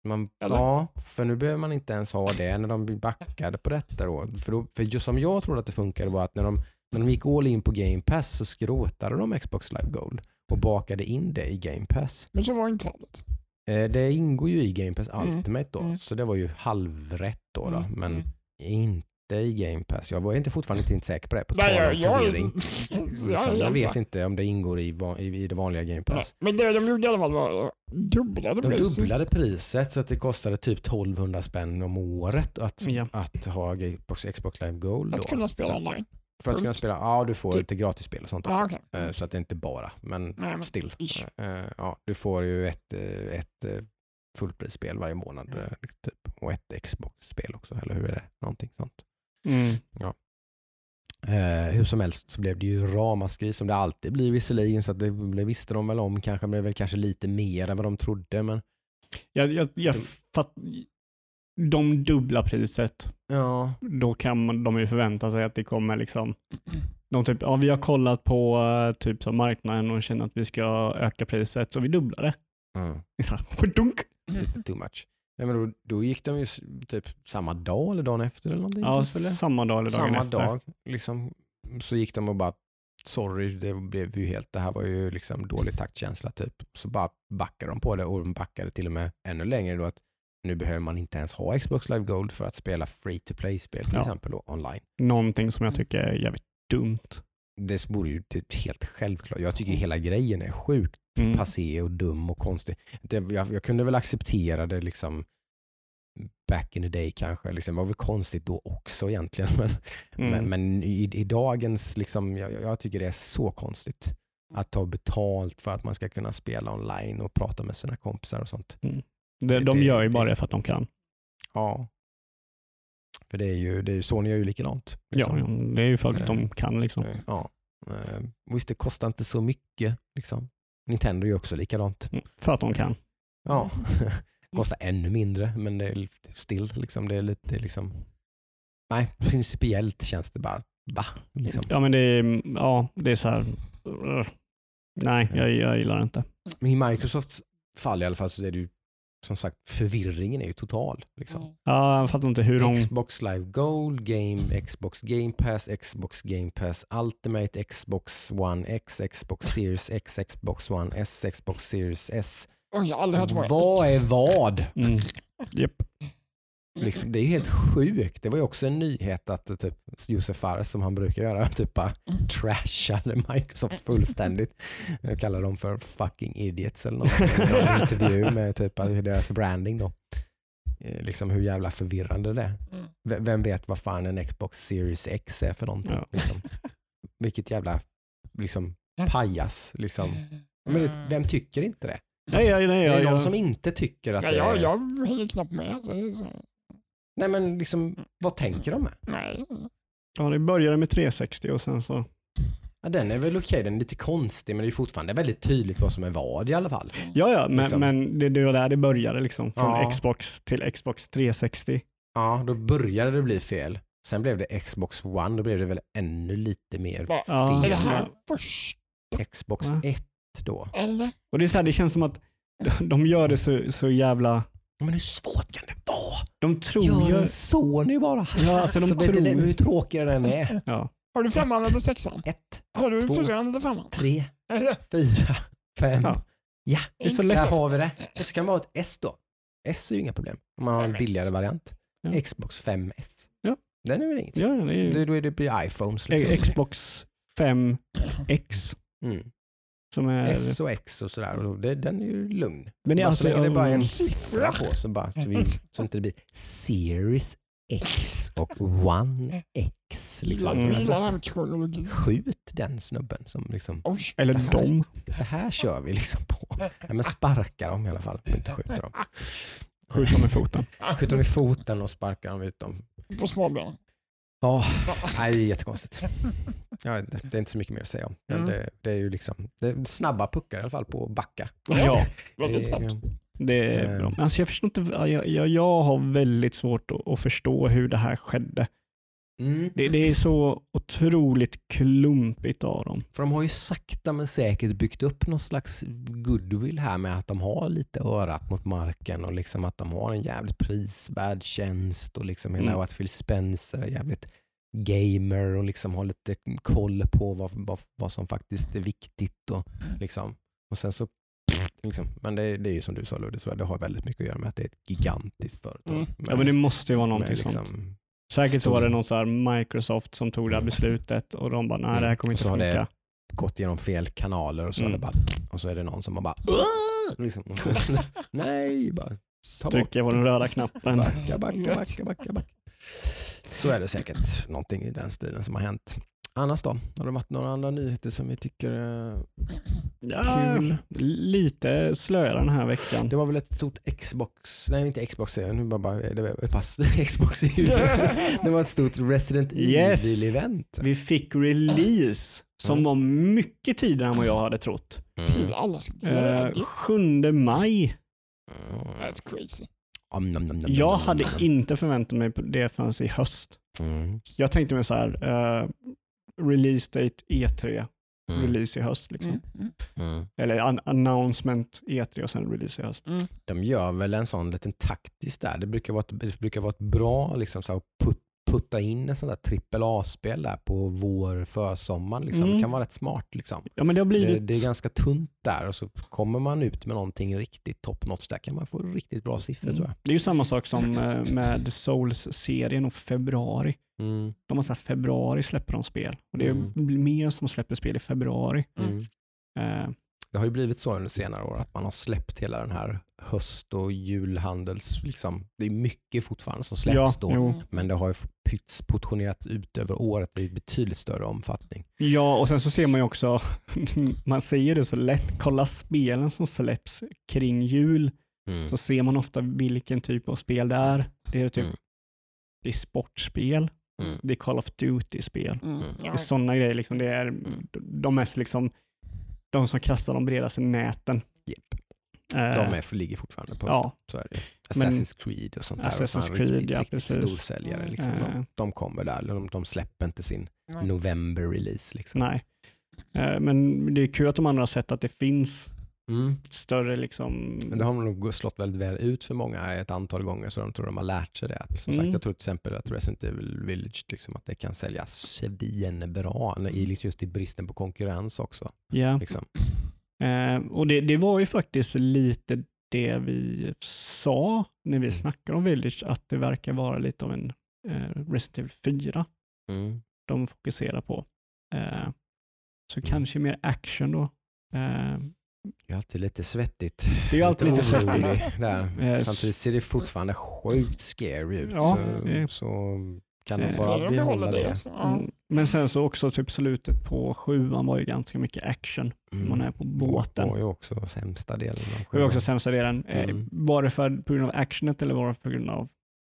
Man, Eller? ja, för nu behöver man inte ens ha det när de backade på detta. Då. För, då, för just som jag trodde att det funkade var att när de, när de gick all in på Game Pass så skrotade de Xbox Live Gold och bakade in det i Game Pass. Men så var inte fallet. Eh, det ingår ju i Game Pass Mm, Ultimate då, mm. så det var ju halvrätt då, då Mm, men mm. inte i Game Pass. Jag var inte fortfarande inte säker på det, på Nej, tal om förvirring. jag, Liksom, jag, vet inte om det ingår i, i, i det vanliga Game Nej, Pass. Men det de gjorde i alla fall var dubblade De priset. dubblade priset så att det kostade typ 1200 spänn om året att, Ja. att ha Xbox, Xbox Live Gold. Att Då. kunna spela online. För att kunna spela, ja du får Typ. lite gratisspel och sånt också. Okej. Eh, Så att det inte bara, men Nej, men still. ish. Eh, Ja, du får ju ett, eh, ett fullprisspel varje månad Mm. typ. och ett Xbox-spel också, eller hur är det? Någonting sånt. Mm. Eh, hur som helst så blev det ju ramaskri som det alltid blir visserligen så att det, det visste de väl om kanske, men det blev väl kanske lite mer än vad de trodde. Men Jag, jag, jag fatt, de dubbla priset, ja, då kan de ju förvänta sig att det kommer liksom de typ, ja, vi har kollat på eh, typ som marknaden och känner att vi ska öka priset så vi dubblar det. mm, så här, dunk. lite too much. Ja, men då, då gick de ju typ samma dag eller dagen efter eller någonting. Ja, kanske, eller? samma dag eller dagen samma efter. dag. Liksom, så gick de och bara, sorry, det blev ju helt, det här var ju liksom dålig taktkänsla typ. Så bara backade de på det och de backade till och med ännu längre då att nu behöver man inte ens ha Xbox Live Gold för att spela free to play-spel till Ja. exempel då, online. Någonting som jag tycker är jävligt dumt. Det vore ju typ helt självklart. Jag tycker hela grejen är sjukt Mm. passé och dum och konstig. Jag, jag kunde väl acceptera det liksom back in the day kanske. Liksom, det var väl konstigt då också egentligen. Men, Mm. men, men i, i dagens, liksom, jag, jag tycker det är så konstigt att ta betalt för att man ska kunna spela online och prata med sina kompisar och sånt. de, de det- gör ju bara det- för att de kan. Ja. För det är ju, det är Sony gör ju likadant. Liksom. ja, det är ju för att de Eh, kan liksom. Eh, Ja. Eh, Visst, det kostar inte så mycket. Liksom. Nintendo gör ju också likadant. Mm, För att de kan. Ja. kostar ännu mindre, men det är still. Liksom, det är lite liksom... Nej, principiellt känns det bara, va? Liksom. Ja men det är, ja, det är så här. Nej, jag, jag gillar det inte. Men i Microsofts fall i alla fall så är det ju som sagt förvirringen är ju total. Liksom. Mm. Ja, jag fattar inte hur de... Xbox Live Gold, Game, Xbox Game Pass, Xbox Game Pass Ultimate, Xbox One X, Xbox Series X, Xbox One S, Xbox Series S. Oj, jag har aldrig hört vad Vad är vad? Mm. Japp. Liksom, det är helt sjukt. Det var ju också en nyhet att typ, Josef Fares som han brukar göra typ bara trashade Microsoft fullständigt. Jag kallar dem för fucking idiots eller något. En intervju med typ deras branding då. Eh, Liksom hur jävla förvirrande det är. Mm. V- Vem vet vad fan en Xbox Series X är för någonting? Ja. Liksom. Vilket jävla liksom, pajas. Liksom. Men det, vem tycker inte det? Nej, nej, nej, är det jag, någon jag, som inte tycker att Ja, det är... jag, jag hänger knappt med. Så, det är så. Nej men liksom, vad tänker de med? Nej. ja, det började med 360 och sen så... Ja, den är väl okej, den är lite konstig men det är fortfarande väldigt tydligt vad som är vad i alla fall. Ja, ja, men, Liksom. men det, det var där det började liksom. Från Ja. Xbox till Xbox 360. Ja, då började det bli fel. Sen blev det Xbox One, då blev det väl ännu lite mer Va? Ja. Är fel. det här först? Xbox Va? 1 då. Eller? Och det är så här, det känns som att de- de gör det så, så jävla... Men hur svårt kan det vara? De tror Gör ju... en Sony bara. Ja, alltså de så vet tror... ni hur tråkig den är. Ja. Har du femman eller sexan? Ett, Har du Två. fyran eller femman? tre, fyra, fem. Ja. Ja, Det är så där lätt. har vi det. Och så kan det vara ett S då. S är ju inga problem. Om man har en 5S. billigare variant. Ja. Xbox 5S. Ja. Den är väl inget. Ja, det är Då, ju då är det blir iPhones liksom. Xbox 5X Mm. Som är... S och X och sådär. Och det, den är ju lugn. Men det är Bara alltså... så länge det bara är en siffra. på så, bara, så, vi, så inte det blir Series X och One X. Liksom. Mm. det kronologi. Skjut den snubben som liksom. Eller de. det här kör vi liksom på. Ja, men sparka dem i alla fall, inte skjuta dem. Skjut dem med foten. Skjuter dem i foten och sparkar dem ut dem. På småben. Ja, nej, det är jättekonstigt. Inte, det är inte så mycket mer att säga om. Men Mm. det, det är ju liksom det är snabba puckar i alla fall på backa. Ja, Väldigt snabbt. det är Eh. bra. Men Alltså jag, förstår inte, jag, jag, jag har väldigt svårt att, att förstå hur det här skedde. Mm. Det, det är så otroligt klumpigt av dem. För de har ju sakta men säkert byggt upp någon slags goodwill här med att de har lite örat mot marken och liksom att de har en jävligt prisvärd tjänst och liksom hela Mm. och att Phil Spencer är jävligt gamer och liksom har lite koll på vad, vad, vad som faktiskt är viktigt. Och, liksom. och sen så Liksom. Men det, det är ju som du sa Ludde, det har väldigt mycket att göra med att det är ett gigantiskt företag. Mm. Ja, men det måste ju vara någonting med sånt. Säkert så var det någon så här Microsoft som tog det här beslutet och de bara, nej det här kommer inte Mm. Så har det- funka. gått genom fel kanaler och så, Mm. bara, och så är det någon som bara liksom, Nej, bara. Trycka på den röda knappen. Backa, backa, backa, backa, backa. Så är det säkert någonting i den stilen som har hänt. Annars då? Har det varit några andra nyheter som vi tycker är Ja, Kul. lite slöare den här veckan. Det var väl ett stort Xbox, nej inte Xbox säger jag, nu bara, bara det var ett pass, Xbox i. Det var ett stort Resident Yes. Evil-event. Vi fick release som Mm. var mycket tidigare än vad jag hade trott. Till allas Eh, glädje. 7 maj. That's crazy. Om, nom, nom, nom, Jag hade inte förväntat mig på det förrän i höst. Mm. Jag tänkte mig så här, eh, release date E3, Mm. release i höst. Liksom. Mm. Mm. Mm. Eller an- announcement E3 och sen release i höst. Mm. De gör väl en sån liten taktisk där. Det brukar vara ett, det brukar vara ett bra liksom, så här, put, putta in en sån där trippel A-spel där på vår försommar. Liksom. Mm. Det kan vara rätt smart. Liksom. Ja men det har Det, blivit... det är ganska tunt där och så kommer man ut med någonting riktigt top notch. Där kan man få riktigt bra siffror tror jag. Det är ju samma sak som eh, med Souls-serien och februari. Mm. De har så här, februari släpper de spel. Och det är Mm. mer som släpper spel i februari. Mm. Eh, Det har ju blivit så under senare år att man har släppt hela den här höst och julhandels... Liksom, det är mycket fortfarande som släpps ja, då. jo. Men det har ju portionerats ut över året i betydligt större omfattning. ja, och sen så ser man ju också, man säger det så lätt, kolla spelen som släpps kring jul. Mm. Så ser man ofta vilken typ av spel det är. Det är typ Mm. det är sportspel, Mm. det är Call of Duty-spel. Mm. Mm. Det är sådana grejer. Liksom. Det är de mest liksom, de som kastar de bredaste näten. Japp. Eh, De är, ligger fortfarande på ja. Så är det. ju. Men- Assassin's Creed och sånt där. Assassin's Creed, riktigt, ja, riktigt storsäljare. Liksom. Eh. De, de kommer där. De, de släpper inte sin november-release. Liksom. Nej. Eh, Men det är kul att de andra har sett att det finns Mm. större liksom... Men det har nog slått väldigt väl ut för många ett antal gånger så de tror de har lärt sig det. Som Mm. sagt, jag tror till exempel att Resident Evil Village liksom, att det kan säljas svinbra i liksom just i bristen på konkurrens också. Ja. Liksom. Eh, och det, det var ju faktiskt lite det vi sa när vi Mm. snackade om Village, att det verkar vara lite av en eh, Resident Evil 4 Mm. de fokuserar på. Eh, så Mm. kanske mer action då. Eh, Det är alltid lite svettigt. det är ju alltid lite orolig svettigt. Där. Samtidigt ser det fortfarande sjukt scary ut. Ja, så, det- så kan de Eh, Så bara de behålla det. det. Så, ja. Mm. Men sen så också typ slutet på sjuan var ju ganska mycket action. Mm. Man är på båten. var ju också sämsta delen av Det var också sämsta delen. Eh, Mm. Var det för, på grund av actionet eller var det på grund av,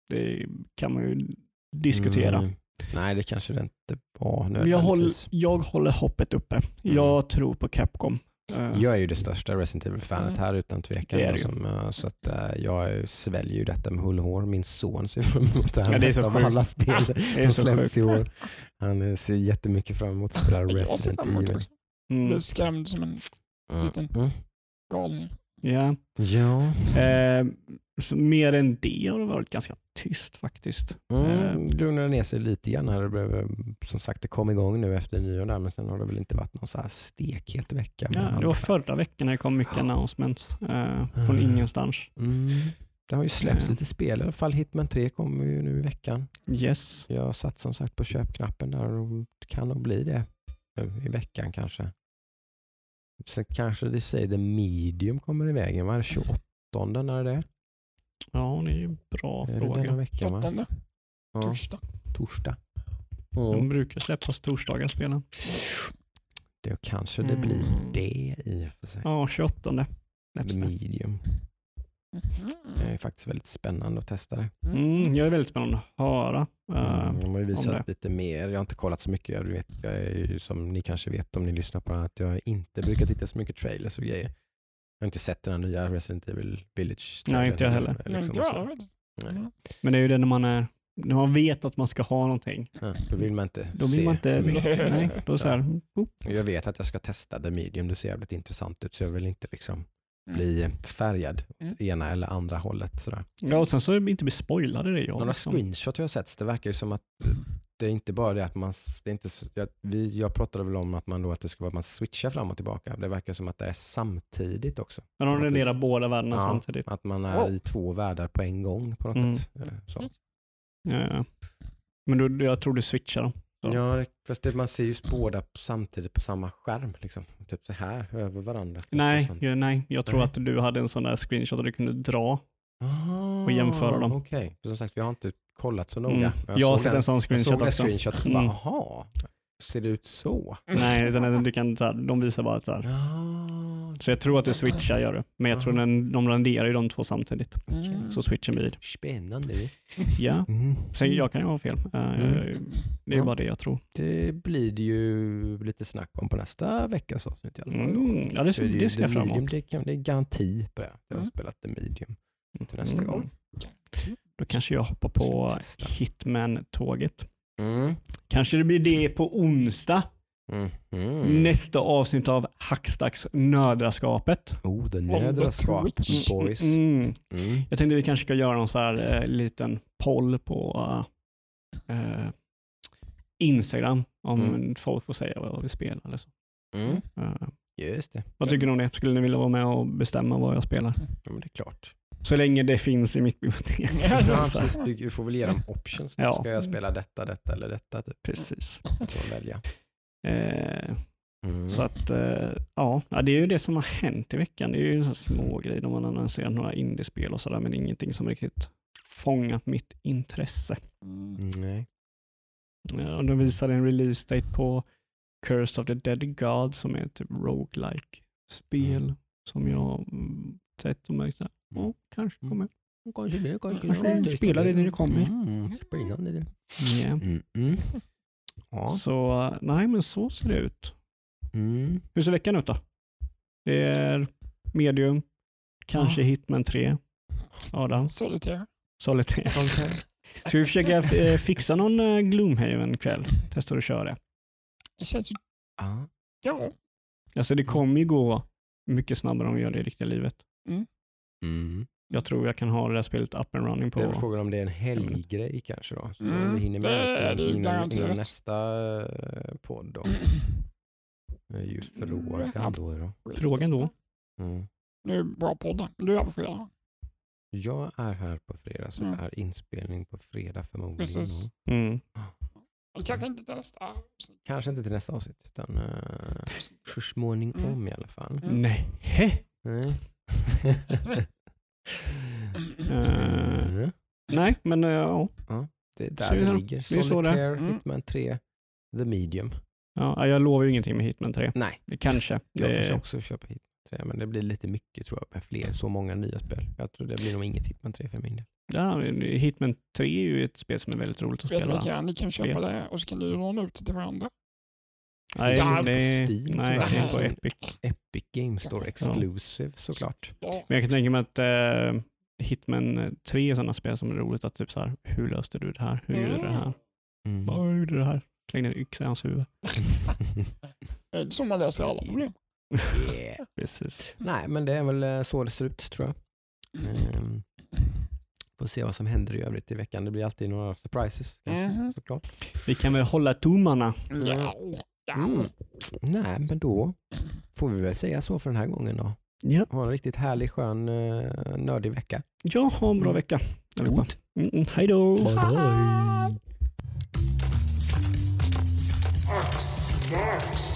det kan man ju diskutera. Mm. Nej, det kanske det inte var Men jag, håller, nödvändigtvis. jag håller hoppet uppe. Jag tror på Capcom. Jag är ju det största Resident Evil-fanet här utan tvekan. Det du ju. Som, eh, så att, eh, jag sväljer ju detta med hull och hår. Min son ser fram emot det här Ja, det är mest så av sjukt. alla spel det som släpps i år. Han eh, ser jättemycket fram emot att spela Resident det Evil. Mm. Jag är skrämd som en. Liten. Mm. galning. Ja. Ja. Eh, så mer än det har det varit ganska tyst faktiskt. Mm, Eh, lugnade ner sig lite grann här. Det blev, eh, som sagt, det kom igång nu efter nyår där, men sen har det väl inte varit någon så här stekhet vecka. Ja, det var förra veckan när det kom mycket announcements eh, från Mm. ingenstans. Mm. Det har ju släppts Ja. lite spel i alla fall. Hitman 3 kommer ju nu i veckan. Yes. Jag satt som sagt på köpknappen där och det kan nog bli det i veckan kanske. Sen kanske det säger The Medium kommer i vägen. Vad är det 28 när är det? Ja, det är ju en bra Är det denna fråga. veckan va? 28 Ja, torsdag. torsdag. De Ja. brukar släppas torsdagar spelen. Det kanske det blir Mm. det i och för sig. Ja, 28. The släpps det. Medium. Det är faktiskt väldigt spännande att testa det. Mm, jag är väldigt spännande att höra. eh, Mm, de har ju visat lite mer. Jag har inte kollat så mycket. Jag, vet, jag är ju, som ni kanske vet om ni lyssnar på det här, att jag inte brukar titta så mycket trailers och grejer. Jag har inte sett den här nya Resident Evil Village. Nej, inte jag heller. liksom, faktiskt. Nej. Men det är ju det när man är när man vet att man ska ha någonting. Ja, då vill man inte Då vill se man inte... mycket. Nej, då så här, oh, Jag vet att jag ska testa The Medium. Det ser jävligt intressant ut så jag vill inte liksom Mm. Bli färgad Mm. åt ena eller andra hållet. Sådär. Ja, och sen så är det inte bli spoilade det jag. Några liksom. screenshots jag har sett, det verkar ju som att det är inte bara det att man, det är inte, så- jag, vi, jag pratade väl om att man då att det ska vara att man switchar fram och tillbaka. Det verkar som att det är samtidigt också. Men de renderar båda världarna Ja, samtidigt. Att man är Wow. i två världar på en gång på något Mm. sätt. Eh, Så. Ja, ja. Men då, jag tror du switchar dem. Ja. Fast det, man ser just båda samtidigt på samma skärm. Liksom. Typ så här över varandra. typ, Nej, ja, nej, jag tror Nej. att du hade en sån där screenshot där du kunde dra. Ah, och jämföra dem. Okej, För som sagt vi har inte kollat så noga. Mm. Men Jag har såg sett en sån jag screenshot såg den också. screenshot och Mm. bara, aha, ser det ut så? Nej, utan du kan, så här, de visar bara så här. Ja, Så jag tror att du switchar gör det. Men jag tror den, de renderar ju de två samtidigt. Mm. Så switchen blir. Spännande. Ja, Mm. sen jag kan ju ha fel. Eh, Mm. Det är Ja. bara det jag tror. Det blir det ju lite snack om på nästa veckas avsnitt i alla fall. Mm, ja, det, Så är det, ju ser jag fram medium, emot. det, kan, det är garanti på det. Jag har Mm. spelat The Medium till nästa Mm. gång. Då kanske jag hoppar på Ska. Hitman-tåget. Mm. Kanske det blir det på onsdag. Mm. Mm. Nästa avsnitt av Hackstacks Nödraskapet. Oh, the the nödraskap Twitch. boys. Mm. Mm. Jag tänkte vi kanske ska göra en så här eh, liten poll på eh, Instagram om Mm. folk får säga vad vi spelar. Eller så. Mm. Eh, Just det. vad tycker ni om det? Skulle ni vilja vara med och bestämma vad jag spelar? Ja, men det är klart. Så länge det finns i mitt bibliotek. Ja, precis. Du, får väl ge dem options. Ja. Ska jag spela detta, detta eller detta? Typ. Precis. Så välja. Eh, Mm. Så att, eh, ja, det är ju det som har hänt i veckan. Det är ju en sån små grej de har annonserat några indiespel och sådär, men ingenting som riktigt fångat mitt intresse. Mm. Nej. Ja, de visade en release date på Cursed of the Dead God som är ett typ roguelike spel Mm. som jag mm, sett och märkt Mm. oh, kanske kommer. Kanske det, kanske Kanske det. spela det när det kommer. Mm. Spännande det. Ja. Mm. Mm. Ja. Så nej, men så ser det ut. Mm. Hur ser veckan ut då? Det är medium, kanske Ja. Hitman 3. Adam, Solitaire. Solitaire. Här. Ska vi försöka eh, fixa någon eh, Gloomhaven kväll? Testa att köra det. Det känns. Ja. Ja. Alltså det kommer ju gå mycket snabbare om vi gör det i riktiga livet. Mm. Jag tror jag kan ha det där spelet up and running Det är på... frågan om det är en helggrej kanske då. Så Mm, om vi hinner det med är det ju innan, innan, nästa eh, podd då. Det är ju frågan då. då. Frågan då? Mm. Nu är det bra poddar. Du är här på fredag. Jag är här på fredag så Mm. det är inspelning på fredag förmodligen. Precis. Mm. Vi kanske inte till nästa avsnitt. Kanske inte till nästa avsnitt utan uh, så småningom Mm. i alla fall. Mm. Nej. Nej. Eh, nej, men eh, ja. det är där det ligger. Så det är. Solitaire, Mm. Hitman 3, The Medium. ja. Jag lovar ju ingenting med Hitman 3. Nej, Det kanske. jag Det, kanske också köper Hitman säga, men det blir lite mycket tror jag med fler, så många nya spel. Jag tror det blir nog inget Hitman 3 för min del. Ja, Hitman 3 är ju ett spel som är väldigt roligt att Vet du spela. vad kan, ni kan köpa det och så kan du låna ut det till varandra. Nej, Ja, det, på Steam, nej, är på Epic. Epic Game Store Exclusive såklart. Ja. Men jag kan tänka mig att eh, Hitman 3 är sådana spel som är roligt att typ så här, hur löste du det här? Hur gjorde du det här? Mm. Vad gjorde du det här? Slängde en yxa i hans huvud. Det är så man löser alla problem. yeah. Precis. Nej, men det är väl eh, så det ser ut tror jag. Ehm, får se vad som händer i övrigt i veckan. Det blir alltid några surprises kanske, Mhm. såklart. Vi kan väl hålla tummarna. Ja. Ja. Mm. Nej, men då får vi väl säga så för den här gången då. Ja, Ha en riktigt härlig, skön, uh, nördig vecka. jag har en bra Mm. vecka. allihopa. Mm, mm, hej då! Bye. X-Max.